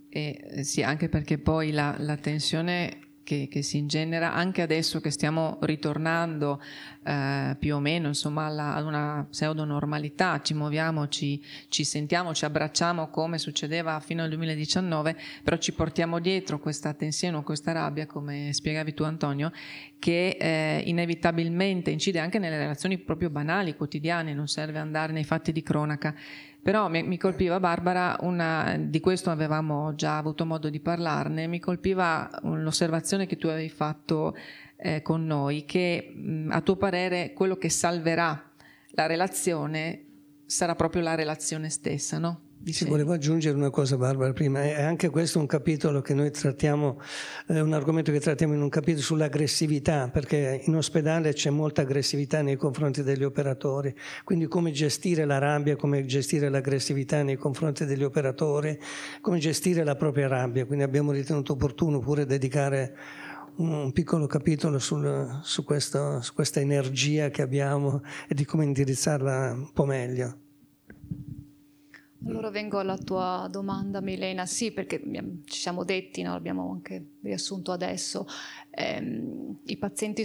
[SPEAKER 2] E, sì, anche perché poi la, la tensione che, che, si ingenera anche adesso che stiamo ritornando eh, più o meno insomma, alla, ad una pseudo normalità, ci muoviamo, ci, ci, sentiamo, ci abbracciamo come succedeva fino al 2019, però ci portiamo dietro questa tensione o questa rabbia, come spiegavi tu Antonio, che eh, inevitabilmente incide anche nelle relazioni proprio banali, quotidiane, non serve andare nei fatti di cronaca. Però mi, mi, colpiva Barbara, una, di questo avevamo già avuto modo di parlarne, mi colpiva l'osservazione che tu avevi fatto eh, con noi, che mh, a tuo parere quello che salverà la relazione sarà proprio la relazione stessa, no?
[SPEAKER 3] Sì, volevo aggiungere una cosa Barbara prima, è anche questo un capitolo che noi trattiamo, è un argomento che trattiamo in un capitolo sull'aggressività, perché in ospedale c'è molta aggressività nei confronti degli operatori, quindi come gestire la rabbia, come gestire l'aggressività nei confronti degli operatori, come gestire la propria rabbia, quindi abbiamo ritenuto opportuno pure dedicare un piccolo capitolo sul, su, questo, su questa energia che abbiamo e di come indirizzarla un po' meglio.
[SPEAKER 4] Allora vengo alla tua domanda Milena, sì perché ci siamo detti, no? l'abbiamo anche riassunto adesso, ehm, i pazienti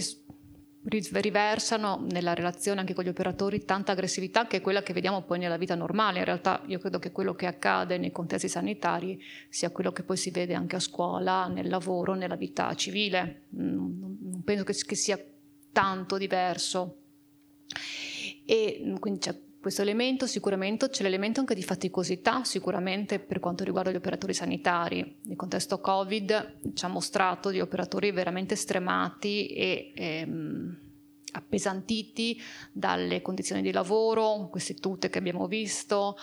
[SPEAKER 4] riversano nella relazione anche con gli operatori tanta aggressività che è quella che vediamo poi nella vita normale. In realtà io credo che quello che accade nei contesti sanitari sia quello che poi si vede anche a scuola, nel lavoro, nella vita civile. Non penso che sia tanto diverso. E quindi c'è questo elemento sicuramente c'è l'elemento anche di faticosità, sicuramente per quanto riguarda gli operatori sanitari. Il contesto Covid ci ha mostrato di operatori veramente stremati e ehm, appesantiti dalle condizioni di lavoro, queste tute che abbiamo visto,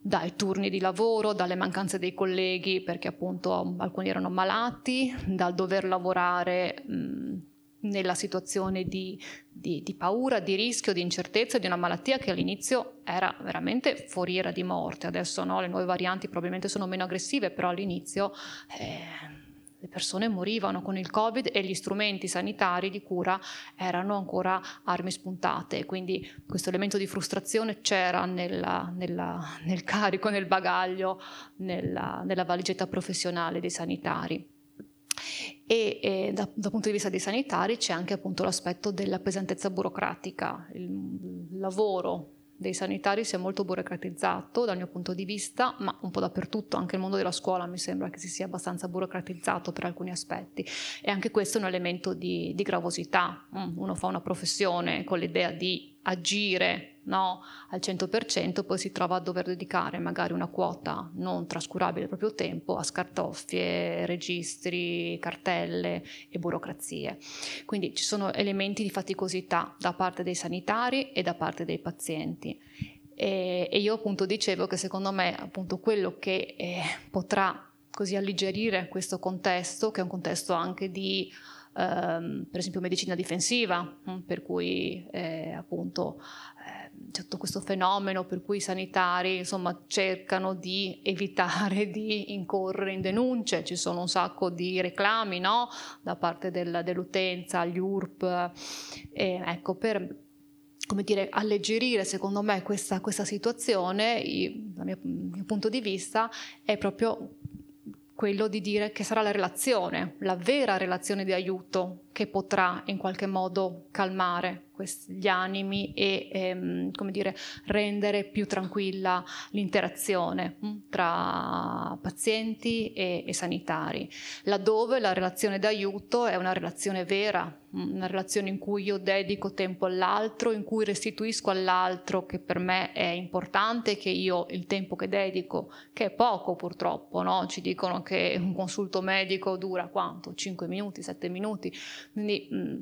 [SPEAKER 4] dai turni di lavoro, dalle mancanze dei colleghi perché appunto alcuni erano malati, dal dover lavorare mh, nella situazione di, di, di, paura, di rischio, di incertezza di una malattia che all'inizio era veramente foriera di morte. Adesso no, le nuove varianti probabilmente sono meno aggressive, però all'inizio eh, le persone morivano con il Covid e gli strumenti sanitari di cura erano ancora armi spuntate. Quindi questo elemento di frustrazione c'era nella, nella, nel carico, nel bagaglio, nella, nella valigetta professionale dei sanitari. E, e da, dal punto di vista dei sanitari c'è anche appunto l'aspetto della pesantezza burocratica, il lavoro dei sanitari si è molto burocratizzato dal mio punto di vista, ma un po' dappertutto, anche il mondo della scuola mi sembra che si sia abbastanza burocratizzato per alcuni aspetti. E anche questo è un elemento di, di gravosità. Mm, uno fa una professione con l'idea di agire no, al 100%, poi si trova a dover dedicare magari una quota non trascurabile del proprio tempo a scartoffie, registri, cartelle e burocrazie. Quindi ci sono elementi di faticosità da parte dei sanitari e da parte dei pazienti. E, e io appunto dicevo che secondo me appunto quello che eh, potrà così alleggerire questo contesto, che è un contesto anche di ehm, per esempio medicina difensiva, hm, per cui eh, appunto c'è tutto questo fenomeno per cui i sanitari insomma, cercano di evitare di incorrere in denunce, ci sono un sacco di reclami no? da parte del, dell'utenza agli URP, eh, ecco, per come dire, alleggerire secondo me questa, questa situazione, dal mio, mio punto di vista, è proprio quello di dire che sarà la relazione, la vera relazione di aiuto che potrà in qualche modo calmare gli animi e ehm, come dire, rendere più tranquilla l'interazione mm, tra pazienti e, e, sanitari, laddove la relazione d'aiuto è una relazione vera, mm, una relazione in cui io dedico tempo all'altro, in cui restituisco all'altro che per me è importante, che io il tempo che dedico, che è poco purtroppo, no? ci dicono che un consulto medico dura quanto? 5 minuti, 7 minuti, quindi mh,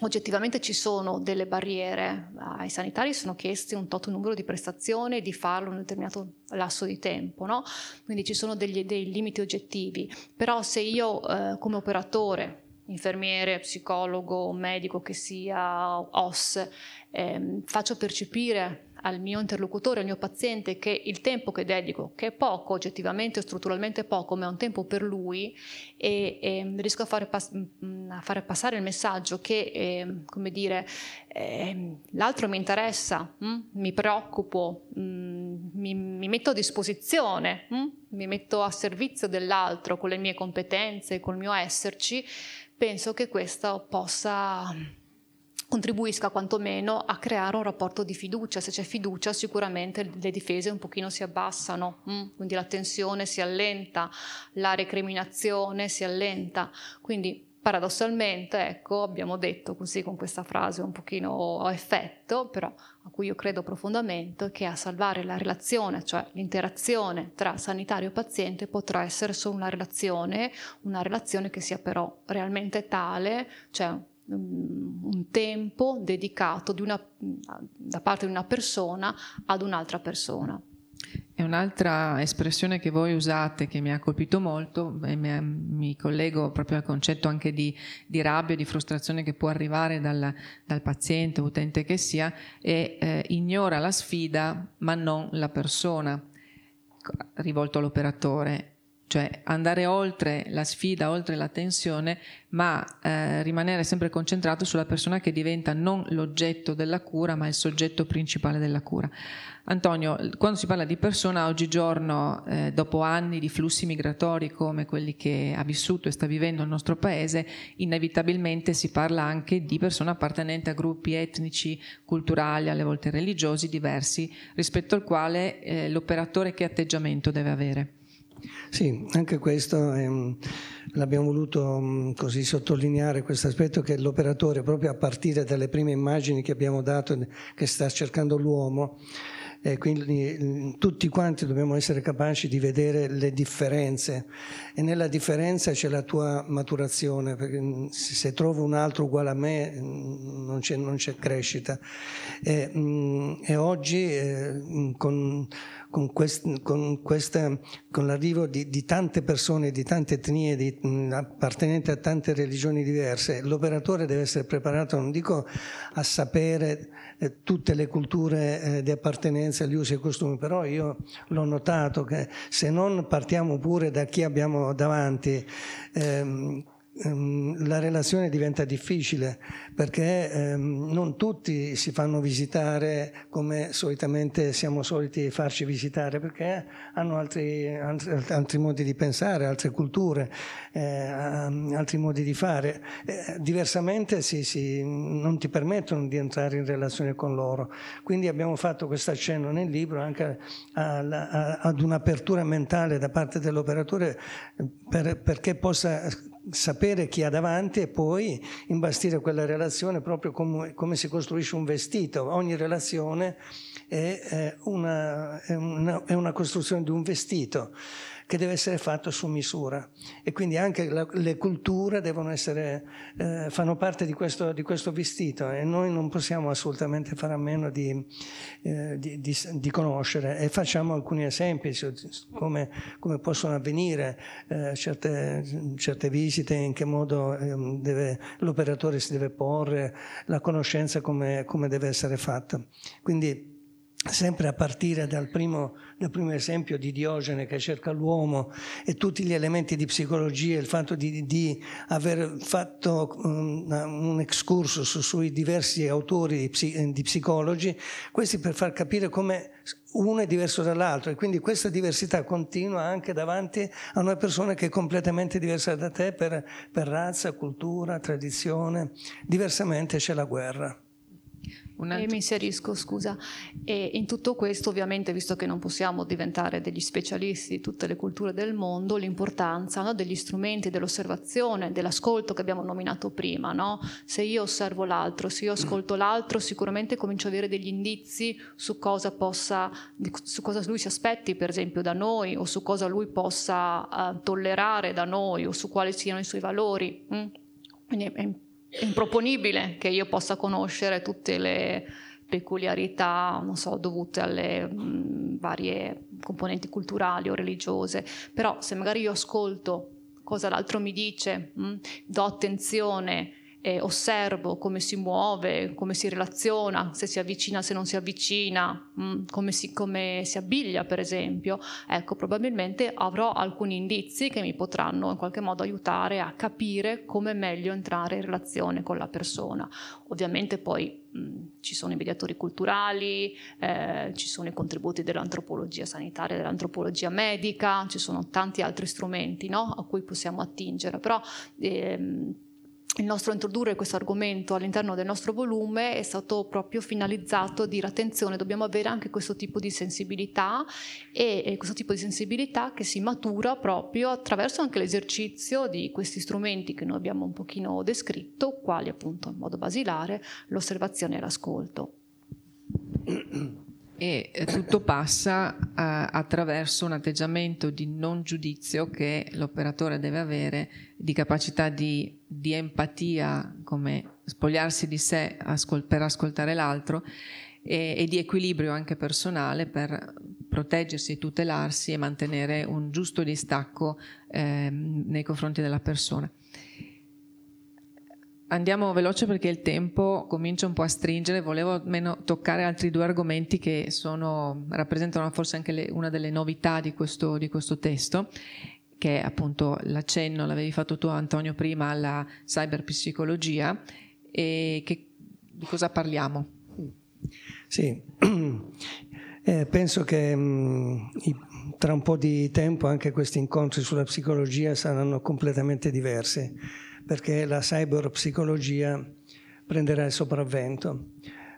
[SPEAKER 4] oggettivamente ci sono delle barriere, ai sanitari sono chiesti un tot numero di prestazioni di farlo in un determinato lasso di tempo, no? quindi ci sono degli, dei limiti oggettivi, però se io eh, come operatore, infermiere, psicologo, medico che sia, OS, eh, faccio percepire al mio interlocutore, al mio paziente, che il tempo che dedico, che è poco, oggettivamente strutturalmente poco, ma è un tempo per lui, e, e riesco a fare, pass- mm, a fare, passare il messaggio che, eh, come dire, eh, l'altro mi interessa, hm? mi preoccupo, mh, mm, mi, mi, metto a disposizione, hm? mi metto a servizio dell'altro con le mie competenze, col mio esserci, penso che questo possa contribuisca quantomeno a creare un rapporto di fiducia. Se c'è fiducia sicuramente le difese un pochino si abbassano, mm? quindi la tensione si allenta, la recriminazione si allenta. Quindi paradossalmente, ecco, abbiamo detto così con questa frase un pochino a effetto, però a cui io credo profondamente, che a salvare la relazione, cioè l'interazione tra sanitario e paziente, potrà essere solo una relazione, una relazione che sia però realmente tale, cioè un tempo dedicato una, da parte di una persona ad un'altra persona.
[SPEAKER 2] E un'altra espressione che voi usate che mi ha colpito molto, e mi, mi, collego proprio al concetto anche di, di, rabbia, di frustrazione che può arrivare dal, dal paziente, utente che sia, è eh, ignora la sfida ma non la persona rivolto all'operatore cioè andare oltre la sfida, oltre la tensione, ma eh, rimanere sempre concentrato sulla persona che diventa non l'oggetto della cura, ma il soggetto principale della cura. Antonio, quando si parla di persona, oggigiorno, eh, dopo anni di flussi migratori come quelli che ha vissuto e sta vivendo il nostro paese, inevitabilmente si parla anche di persone appartenenti a gruppi etnici, culturali, alle volte religiosi diversi, rispetto al quale eh, l'operatore che atteggiamento deve avere.
[SPEAKER 3] Sì, anche questo ehm, l'abbiamo voluto mh, così sottolineare questo aspetto che l'operatore, proprio a partire dalle prime immagini che abbiamo dato, che sta cercando l'uomo, e quindi tutti quanti dobbiamo essere capaci di vedere le differenze e nella differenza c'è la tua maturazione, perché se trovo un altro uguale a me non c'è, non c'è crescita. E, e oggi eh, con con, quest, con, questa, con l'arrivo di, di, tante persone, di tante etnie, di, appartenenti a tante religioni diverse, l'operatore deve essere preparato, non dico a sapere eh, tutte le culture eh, di appartenenza, gli usi e costumi, però io l'ho notato che se non partiamo pure da chi abbiamo davanti, Ehm, la relazione diventa difficile perché ehm, non tutti si fanno visitare come solitamente siamo soliti farci visitare perché hanno altri, altri, altri modi di pensare, altre culture, eh, altri modi di fare. Eh, diversamente si, si, non ti permettono di entrare in relazione con loro. Quindi abbiamo fatto questo accenno nel libro anche alla, a, ad un'apertura mentale da parte dell'operatore per, perché possa sapere chi ha davanti e poi imbastire quella relazione proprio come, come si costruisce un vestito. Ogni relazione è una, è, una, è una costruzione di un vestito che deve essere fatto su misura e quindi anche la, le culture devono essere, eh, fanno parte di questo, di questo, vestito e noi non possiamo assolutamente fare a meno di, eh, di, di, conoscere e facciamo alcuni esempi come, come possono avvenire eh, certe, certe, visite, in che modo ehm, deve, l'operatore si deve porre, la conoscenza come, come deve essere fatta. Quindi sempre a partire dal primo, dal primo, esempio di Diogene che cerca l'uomo e tutti gli elementi di psicologia, il fatto di, di aver fatto un, un excursus sui diversi autori di, psi, di, psicologi, questi per far capire come uno è diverso dall'altro e quindi questa diversità continua anche davanti a una persona che è completamente diversa da te per, per razza, cultura, tradizione, diversamente c'è la guerra.
[SPEAKER 4] E mi inserisco, scusa. E in tutto questo, ovviamente, visto che non possiamo diventare degli specialisti di tutte le culture del mondo, l'importanza no, degli strumenti dell'osservazione, dell'ascolto che abbiamo nominato prima. No? Se io osservo l'altro, se io ascolto l'altro, sicuramente comincio ad avere degli indizi su cosa, possa, su cosa lui si aspetti, per esempio, da noi, o su cosa lui possa uh, tollerare da noi, o su quali siano i suoi valori. Mm? Quindi è importante improponibile che io possa conoscere tutte le peculiarità, non so, dovute alle mh, varie componenti culturali o religiose, però se magari io ascolto cosa l'altro mi dice, mh, do attenzione, eh, osservo come si muove, come si relaziona, se si avvicina, se non si avvicina, mh, mm, come, si, come si abbiglia per esempio, ecco probabilmente avrò alcuni indizi che mi potranno in qualche modo aiutare a capire come meglio entrare in relazione con la persona. Ovviamente poi mm, ci sono i mediatori culturali, eh, ci sono i contributi dell'antropologia sanitaria, dell'antropologia medica, ci sono tanti altri strumenti no? a cui possiamo attingere, però ehm, il nostro introdurre questo argomento all'interno del nostro volume è stato proprio finalizzato a dire attenzione, dobbiamo avere anche questo tipo di sensibilità e, questo tipo di sensibilità che si matura proprio attraverso anche l'esercizio di questi strumenti che noi abbiamo un pochino descritto, quali appunto in modo basilare l'osservazione e l'ascolto
[SPEAKER 2] e eh, tutto passa uh, attraverso un atteggiamento di non giudizio che l'operatore deve avere, di capacità di, di empatia, come spogliarsi di sé ascol- per ascoltare l'altro e, e, di equilibrio anche personale per proteggersi, tutelarsi e mantenere un giusto distacco eh, nei confronti della persona. Andiamo veloce perché il tempo comincia un po' a stringere, volevo almeno toccare altri due argomenti che sono, rappresentano forse anche le, una delle novità di questo, di questo, testo, che è appunto l'accenno, l'avevi fatto tu Antonio prima, alla cyberpsicologia, e che, di cosa parliamo?
[SPEAKER 3] Sì, eh, penso che mh, mm, tra un po' di tempo anche questi incontri sulla psicologia saranno completamente diversi perché la cyberpsicologia prenderà il sopravvento,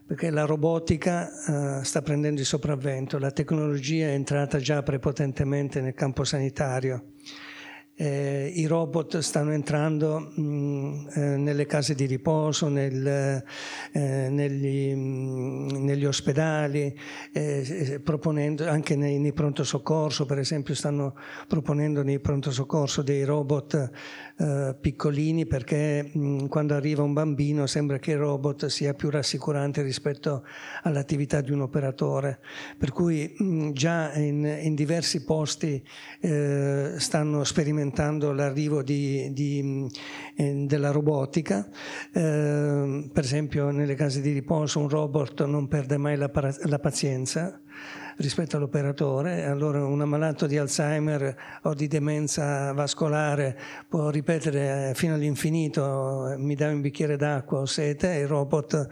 [SPEAKER 3] perché la robotica uh, sta prendendo il sopravvento, la tecnologia è entrata già prepotentemente nel campo sanitario. Eh, i robot stanno entrando mh, eh, nelle case di riposo, nel, eh, negli, mh, negli, ospedali, eh, proponendo anche nei, nei, pronto soccorso, per esempio stanno proponendo nei pronto soccorso dei robot eh, piccolini perché mh, quando arriva un bambino sembra che il robot sia più rassicurante rispetto all'attività di un operatore. Per cui mh, già in, in, diversi posti eh, stanno sperimentando l'arrivo di, di, eh, della robotica. Eh, per esempio nelle case di riposo un robot non perde mai la, la pazienza rispetto all'operatore, allora un ammalato di Alzheimer o di demenza vascolare può ripetere fino all'infinito mi dai un bicchiere d'acqua o sete e il robot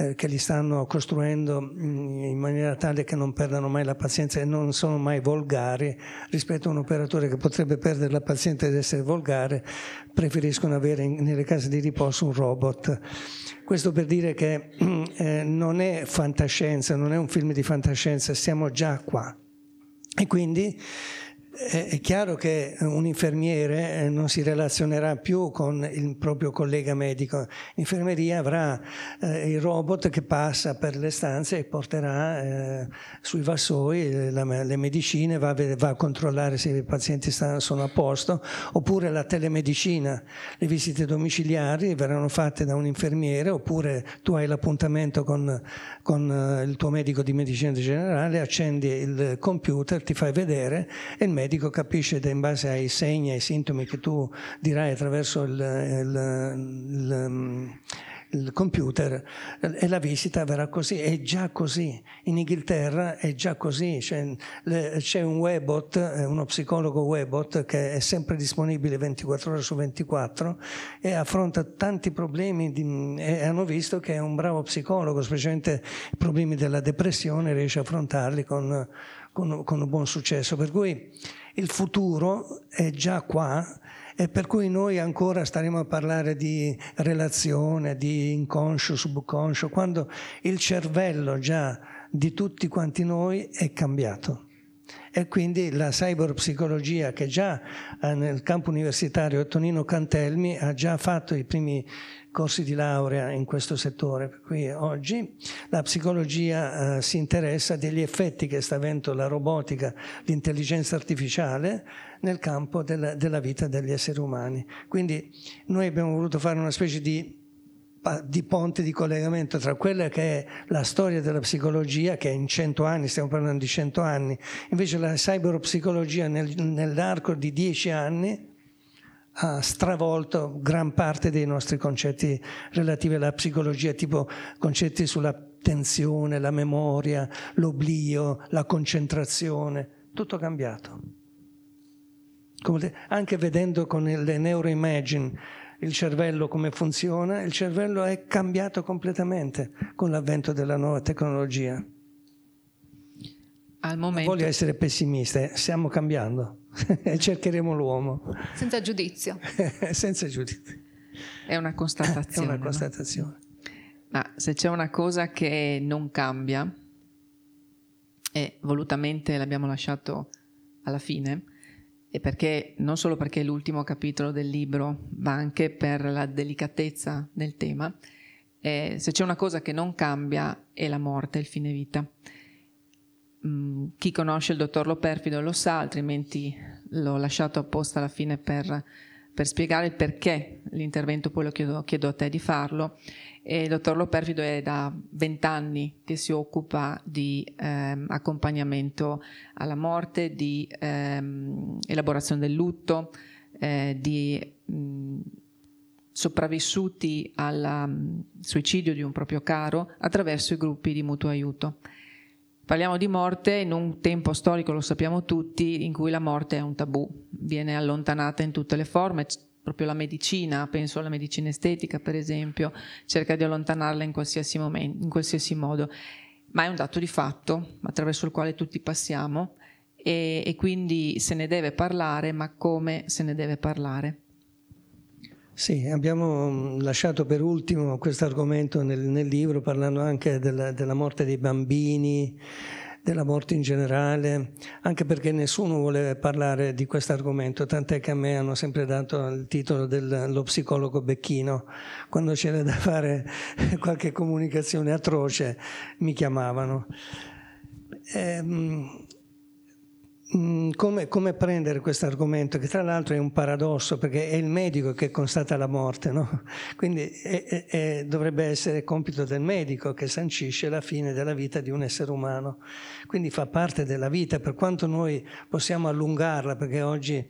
[SPEAKER 3] eh, che li stanno costruendo mm, in maniera tale che non perdano mai la pazienza e non sono mai volgari rispetto a un operatore che potrebbe perdere la pazienza ed essere volgare, preferiscono avere nelle case di riposo un robot. Questo per dire che eh, non è fantascienza, non è un film di fantascienza, siamo già qua. E quindi è chiaro che un infermiere eh, non si relazionerà più con il proprio collega medico. L'infermeria avrà eh, il robot che passa per le stanze e porterà eh, sui vassoi la, le medicine, va va a, controllare se i pazienti stanno, sono a posto, oppure la telemedicina, le visite domiciliari verranno fatte da un infermiere, oppure tu hai l'appuntamento con, con il tuo medico di medicina generale, accendi il computer, ti fai vedere e il medico medico capisce in base ai segni, ai sintomi che tu dirai attraverso il, il, il, il computer e la visita verrà così, è già così. In Inghilterra è già così, cioè, c'è un webot, eh, uno psicologo webot che è sempre disponibile 24 ore su 24 e affronta tanti problemi di, e hanno visto che è un bravo psicologo, specialmente i problemi della depressione, riesce a affrontarli con con, con buon successo. Per cui il futuro è già qua e per cui noi ancora staremo a parlare di relazione, di inconscio, subconscio, quando il cervello già di tutti quanti noi è cambiato. E quindi la cyberpsicologia che già eh, nel campo universitario Tonino Cantelmi ha già fatto i primi corsi di laurea in questo settore. Per cui oggi la psicologia eh, si interessa degli effetti che sta avendo la robotica, l'intelligenza artificiale nel campo della, della vita degli esseri umani. Quindi noi abbiamo voluto fare una specie di di ponte di collegamento tra quella che è la storia della psicologia, che in cento anni, stiamo parlando di cento anni, invece la cyberpsicologia nel, nell'arco di dieci anni ha stravolto gran parte dei nostri concetti relativi alla psicologia, tipo concetti sull'attenzione, la memoria, l'oblio, la concentrazione, tutto cambiato. anche vedendo con le neuroimagine il cervello come funziona, il cervello è cambiato completamente con l'avvento della nuova tecnologia.
[SPEAKER 2] Al momento...
[SPEAKER 3] Voglio essere pessimista, eh, stiamo cambiando e cercheremo l'uomo.
[SPEAKER 4] Senza giudizio.
[SPEAKER 3] Senza giudizio.
[SPEAKER 2] È una constatazione.
[SPEAKER 3] È una constatazione. No?
[SPEAKER 2] Ma se c'è una cosa che non cambia, e volutamente l'abbiamo lasciato alla fine, e perché non solo perché è l'ultimo capitolo del libro, ma anche per la delicatezza del tema, eh, se c'è una cosa che non cambia è la morte, il fine vita. Mm, chi conosce il dottor Loperfido lo sa, altrimenti l'ho lasciato apposta alla fine per, per spiegare il perché l'intervento, poi lo chiedo, chiedo a te di farlo. E il dottor Loperfido è da vent'anni che si occupa di ehm, accompagnamento alla morte, di ehm, elaborazione del lutto, eh, di mh, sopravvissuti al suicidio di un proprio caro attraverso i gruppi di mutuo aiuto. Parliamo di morte in un tempo storico, lo sappiamo tutti, in cui la morte è un tabù, viene allontanata in tutte le forme, proprio la medicina, penso alla medicina estetica per esempio, cerca di allontanarla in qualsiasi, momento, in qualsiasi modo, ma è un dato di fatto attraverso il quale tutti passiamo e, e quindi se ne deve parlare, ma come se ne deve parlare.
[SPEAKER 3] Sì, abbiamo mm, lasciato per ultimo questo argomento nel, nel, libro parlando anche della, della, morte dei bambini, della morte in generale, anche perché nessuno vuole parlare di questo argomento, tant'è che a me hanno sempre dato il titolo dello psicologo becchino, quando c'era da fare qualche comunicazione atroce mi chiamavano. Ehm, come, come, prendere questo argomento, che tra l'altro è un paradosso, perché è il medico che constata la morte, no? quindi è, è, dovrebbe essere compito del medico che sancisce la fine della vita di un essere umano. Quindi fa parte della vita, per quanto noi possiamo allungarla, perché oggi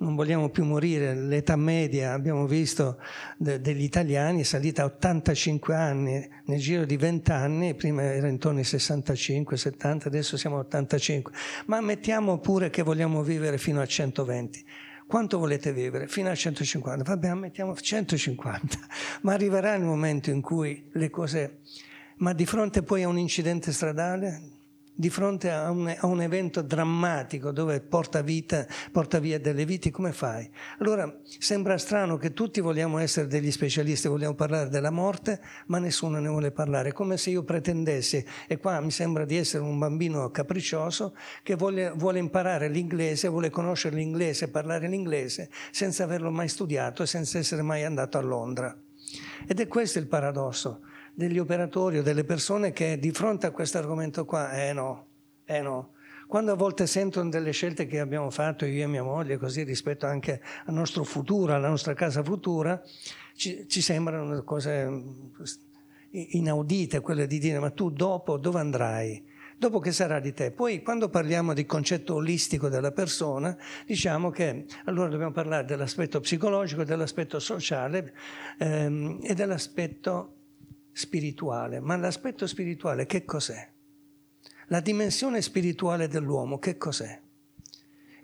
[SPEAKER 3] non vogliamo più morire, l'età media abbiamo visto de, degli italiani è salita a 85 anni nel giro di 20 anni, prima era intorno ai 65, 70, adesso siamo a 85, ma ammettiamo pure che vogliamo vivere fino a 120. Quanto volete vivere? Fino a 150. Vabbè, ammettiamo 150, ma arriverà il momento in cui le cose... Ma di fronte poi a un incidente stradale, di fronte a un, a un, evento drammatico dove porta, vita, porta via delle vite, come fai? Allora sembra strano che tutti vogliamo essere degli specialisti, vogliamo parlare della morte, ma nessuno ne vuole parlare, come se io pretendessi, e qua mi sembra di essere un bambino capriccioso che vuole, vuole imparare l'inglese, vuole conoscere l'inglese, parlare l'inglese, senza averlo mai studiato e senza essere mai andato a Londra. Ed è questo il paradosso degli operatori o delle persone che di fronte a questo argomento qua, eh no, eh no. Quando a volte sentono delle scelte che abbiamo fatto io e mia moglie, così rispetto anche al nostro futuro, alla nostra casa futura, ci, ci sembrano cose inaudite, quelle di dire ma tu dopo dove andrai? dopo che sarà di te. Poi quando parliamo di concetto olistico della persona, diciamo che allora dobbiamo parlare dell'aspetto psicologico, dell'aspetto sociale ehm, e dell'aspetto spirituale, ma l'aspetto spirituale che cos'è? La dimensione spirituale dell'uomo che cos'è?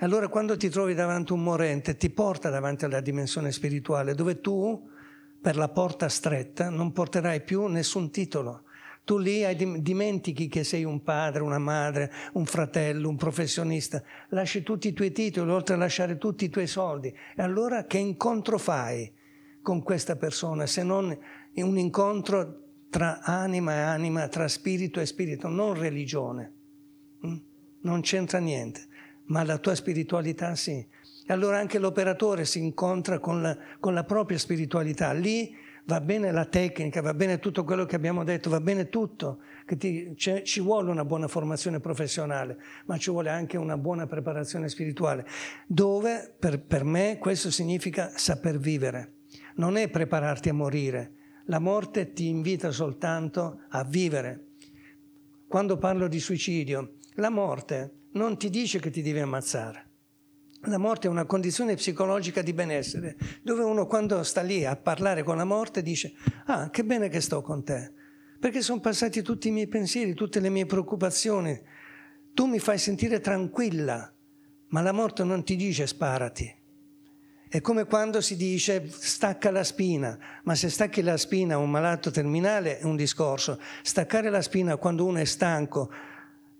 [SPEAKER 3] Allora quando ti trovi davanti un morente ti porta davanti alla dimensione spirituale dove tu per la porta stretta non porterai più nessun titolo. Tu lì dimentichi che sei un padre, una madre, un fratello, un professionista. Lasci tutti i tuoi titoli, oltre a lasciare tutti i tuoi soldi. E allora che incontro fai con questa persona se non un incontro tra anima e anima, tra spirito e spirito, non religione. Mm? Non c'entra niente, ma la tua spiritualità sì. E allora anche l'operatore si incontra con la, con la propria spiritualità. Lì va bene la tecnica, va bene tutto quello che abbiamo detto, va bene tutto, ti, ci vuole una buona formazione professionale, ma ci vuole anche una buona preparazione spirituale, dove per, per me questo significa saper vivere, non è prepararti a morire, la morte ti invita soltanto a vivere. Quando parlo di suicidio, la morte non ti dice che ti devi ammazzare. La morte è una condizione psicologica di benessere, dove uno quando sta lì a parlare con la morte dice, ah, che bene che sto con te, perché sono passati tutti i miei pensieri, tutte le mie preoccupazioni. Tu mi fai sentire tranquilla, ma la morte non ti dice sparati. È come quando si dice stacca la spina, ma se stacchi la spina a un malato terminale è un discorso. Staccare la spina quando uno è stanco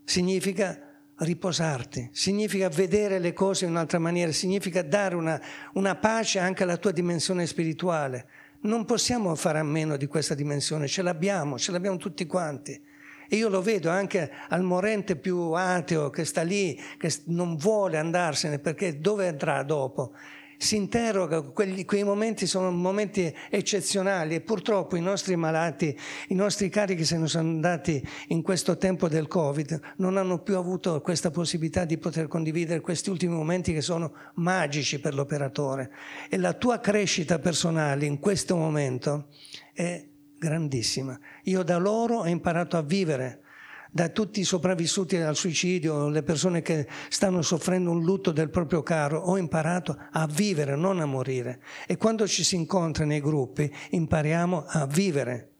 [SPEAKER 3] significa riposarti, significa vedere le cose in un'altra maniera, significa dare una, una pace anche alla tua dimensione spirituale. Non possiamo fare a meno di questa dimensione, ce l'abbiamo, ce l'abbiamo tutti quanti. E io lo vedo anche al morente più ateo che sta lì, che non vuole andarsene perché dove andrà dopo? Si interroga, quelli, quei momenti sono momenti eccezionali e purtroppo i nostri malati, i nostri cari che se ne sono andati in questo tempo del Covid non hanno più avuto questa possibilità di poter condividere questi ultimi momenti che sono magici per l'operatore e la tua crescita personale in questo momento è grandissima. Io da loro ho imparato a vivere da tutti i sopravvissuti al suicidio, le persone che stanno soffrendo un lutto del proprio caro, ho imparato a vivere, non a morire. E quando ci si incontra nei gruppi, impariamo a vivere,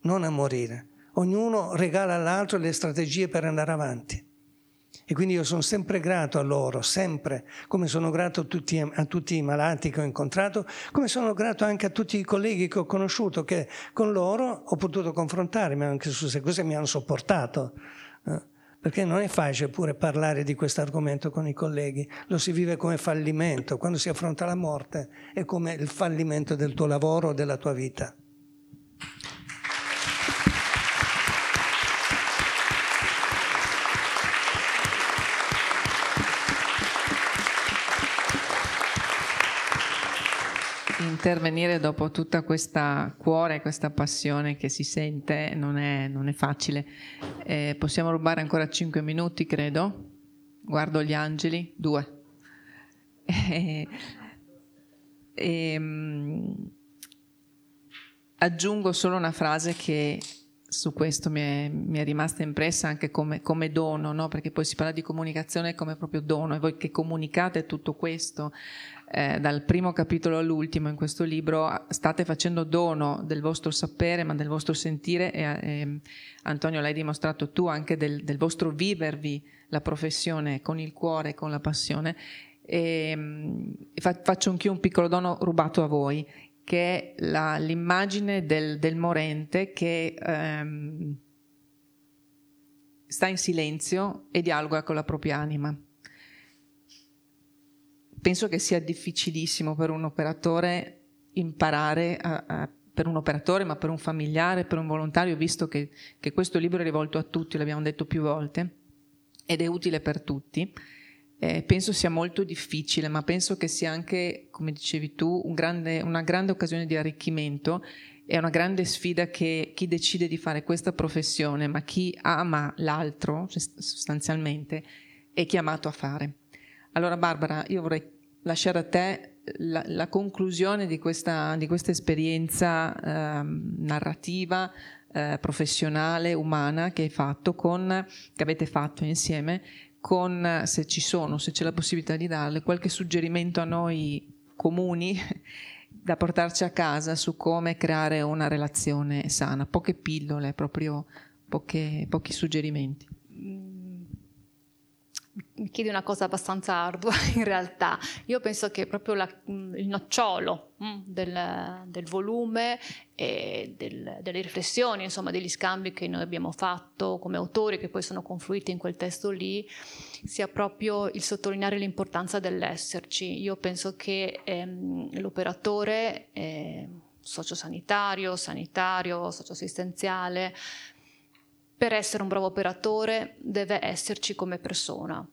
[SPEAKER 3] non a morire. Ognuno regala all'altro le strategie per andare avanti. E quindi io sono sempre grato a loro, sempre, come sono grato a tutti, a tutti, i malati che ho incontrato, come sono grato anche a tutti i colleghi che ho conosciuto, che con loro ho potuto confrontarmi anche su queste cose mi hanno sopportato. Eh? Perché non è facile pure parlare di questo argomento con i colleghi, lo si vive come fallimento, quando si affronta la morte è come il fallimento del tuo lavoro o della tua vita.
[SPEAKER 2] Intervenire dopo tutta questa cuore, questa passione che si sente non è, non è facile. Eh, possiamo rubare ancora 5 minuti, credo? guardo gli angeli, due. E, e, um, aggiungo solo una frase che su questo mi è, mi è rimasta impressa anche come, come dono, no? perché poi si parla di comunicazione come proprio dono e voi che comunicate tutto questo eh, dal primo capitolo all'ultimo in questo libro state facendo dono del vostro sapere ma del vostro sentire e, e Antonio l'hai dimostrato tu anche del, del, vostro vivervi la professione con il cuore e con la passione e, e fa, faccio anch'io un piccolo dono rubato a voi che è l'immagine del, del, morente che ehm, sta in silenzio e dialoga con la propria anima. Penso che sia difficilissimo per un operatore imparare a, a per un operatore, ma per un familiare, per un volontario, visto che, che questo libro è rivolto a tutti, l'abbiamo detto più volte, ed è utile per tutti eh, penso sia molto difficile, ma penso che sia anche, come dicevi tu, un grande, una grande occasione di arricchimento è una grande sfida che chi decide di fare questa professione, ma chi ama l'altro sostanzialmente, è chiamato a fare. Allora Barbara, io vorrei lasciare a te la, la conclusione di questa, di questa esperienza eh, narrativa, eh, professionale, umana che, hai fatto con, che avete fatto insieme con, se ci sono, se c'è la possibilità di darle, qualche suggerimento a noi comuni da portarci a casa su come creare una relazione sana. Poche pillole, proprio poche, pochi suggerimenti.
[SPEAKER 4] Mi chiedi una cosa abbastanza ardua in realtà. Io penso che proprio la, mm, il nocciolo mm, del, del volume e del, delle riflessioni, insomma, degli scambi che noi abbiamo fatto come autori, che poi sono confluiti in quel testo lì, sia proprio il sottolineare l'importanza dell'esserci. Io penso che ehm, l'operatore eh, sociosanitario, sanitario, socioassistenziale, per essere un bravo operatore deve esserci come persona.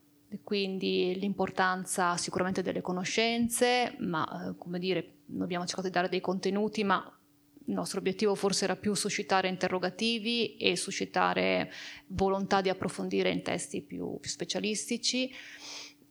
[SPEAKER 4] Quindi l'importanza sicuramente delle conoscenze, ma eh, come dire, abbiamo cercato di dare dei contenuti, ma il nostro obiettivo forse era più suscitare interrogativi e suscitare volontà di approfondire in testi più, più specialistici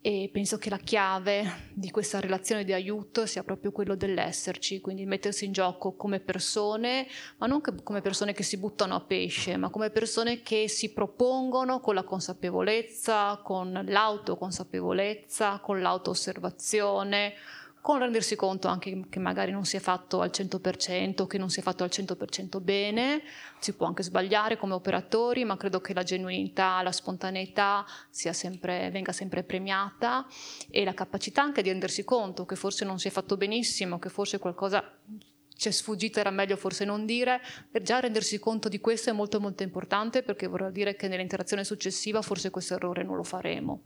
[SPEAKER 4] e penso che la chiave di questa relazione di aiuto sia proprio quello dell'esserci, quindi mettersi in gioco come persone, ma non come persone che si buttano a pesce, ma come persone che si propongono con la consapevolezza, con l'autoconsapevolezza, con l'auto-osservazione, con rendersi conto anche che magari non si è fatto al 100%, che non si è fatto al 100% bene, si può anche sbagliare come operatori, ma credo che la genuinità, la spontaneità sempre, venga sempre premiata e la capacità anche di rendersi conto che forse non si è fatto benissimo, che forse qualcosa ci è sfuggito, era meglio forse non dire, per già rendersi conto di questo è molto molto importante perché vorrà dire che nell'interazione successiva forse questo errore non lo faremo.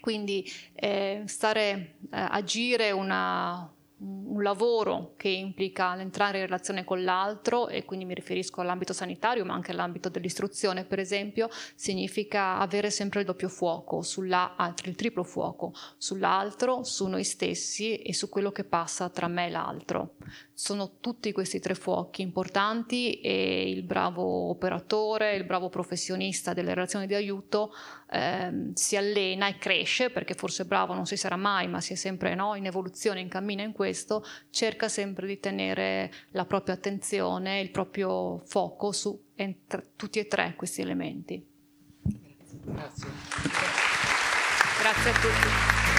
[SPEAKER 4] Quindi eh, stare, eh, agire una, un lavoro che implica l'entrare in relazione con l'altro e quindi mi riferisco all'ambito sanitario ma anche all'ambito dell'istruzione per esempio significa avere sempre il doppio fuoco sulla, il triplo fuoco sull'altro, su noi stessi e su quello che passa tra me e l'altro sono tutti questi tre fuochi importanti e il bravo operatore, il bravo professionista delle relazioni di aiuto ehm, si allena e cresce, perché forse bravo non si sarà mai, ma si è sempre no, in evoluzione, in cammino in questo, cerca sempre di tenere la propria attenzione, il proprio fuoco su ent- tutti e tre questi elementi.
[SPEAKER 3] Grazie.
[SPEAKER 4] Grazie a tutti.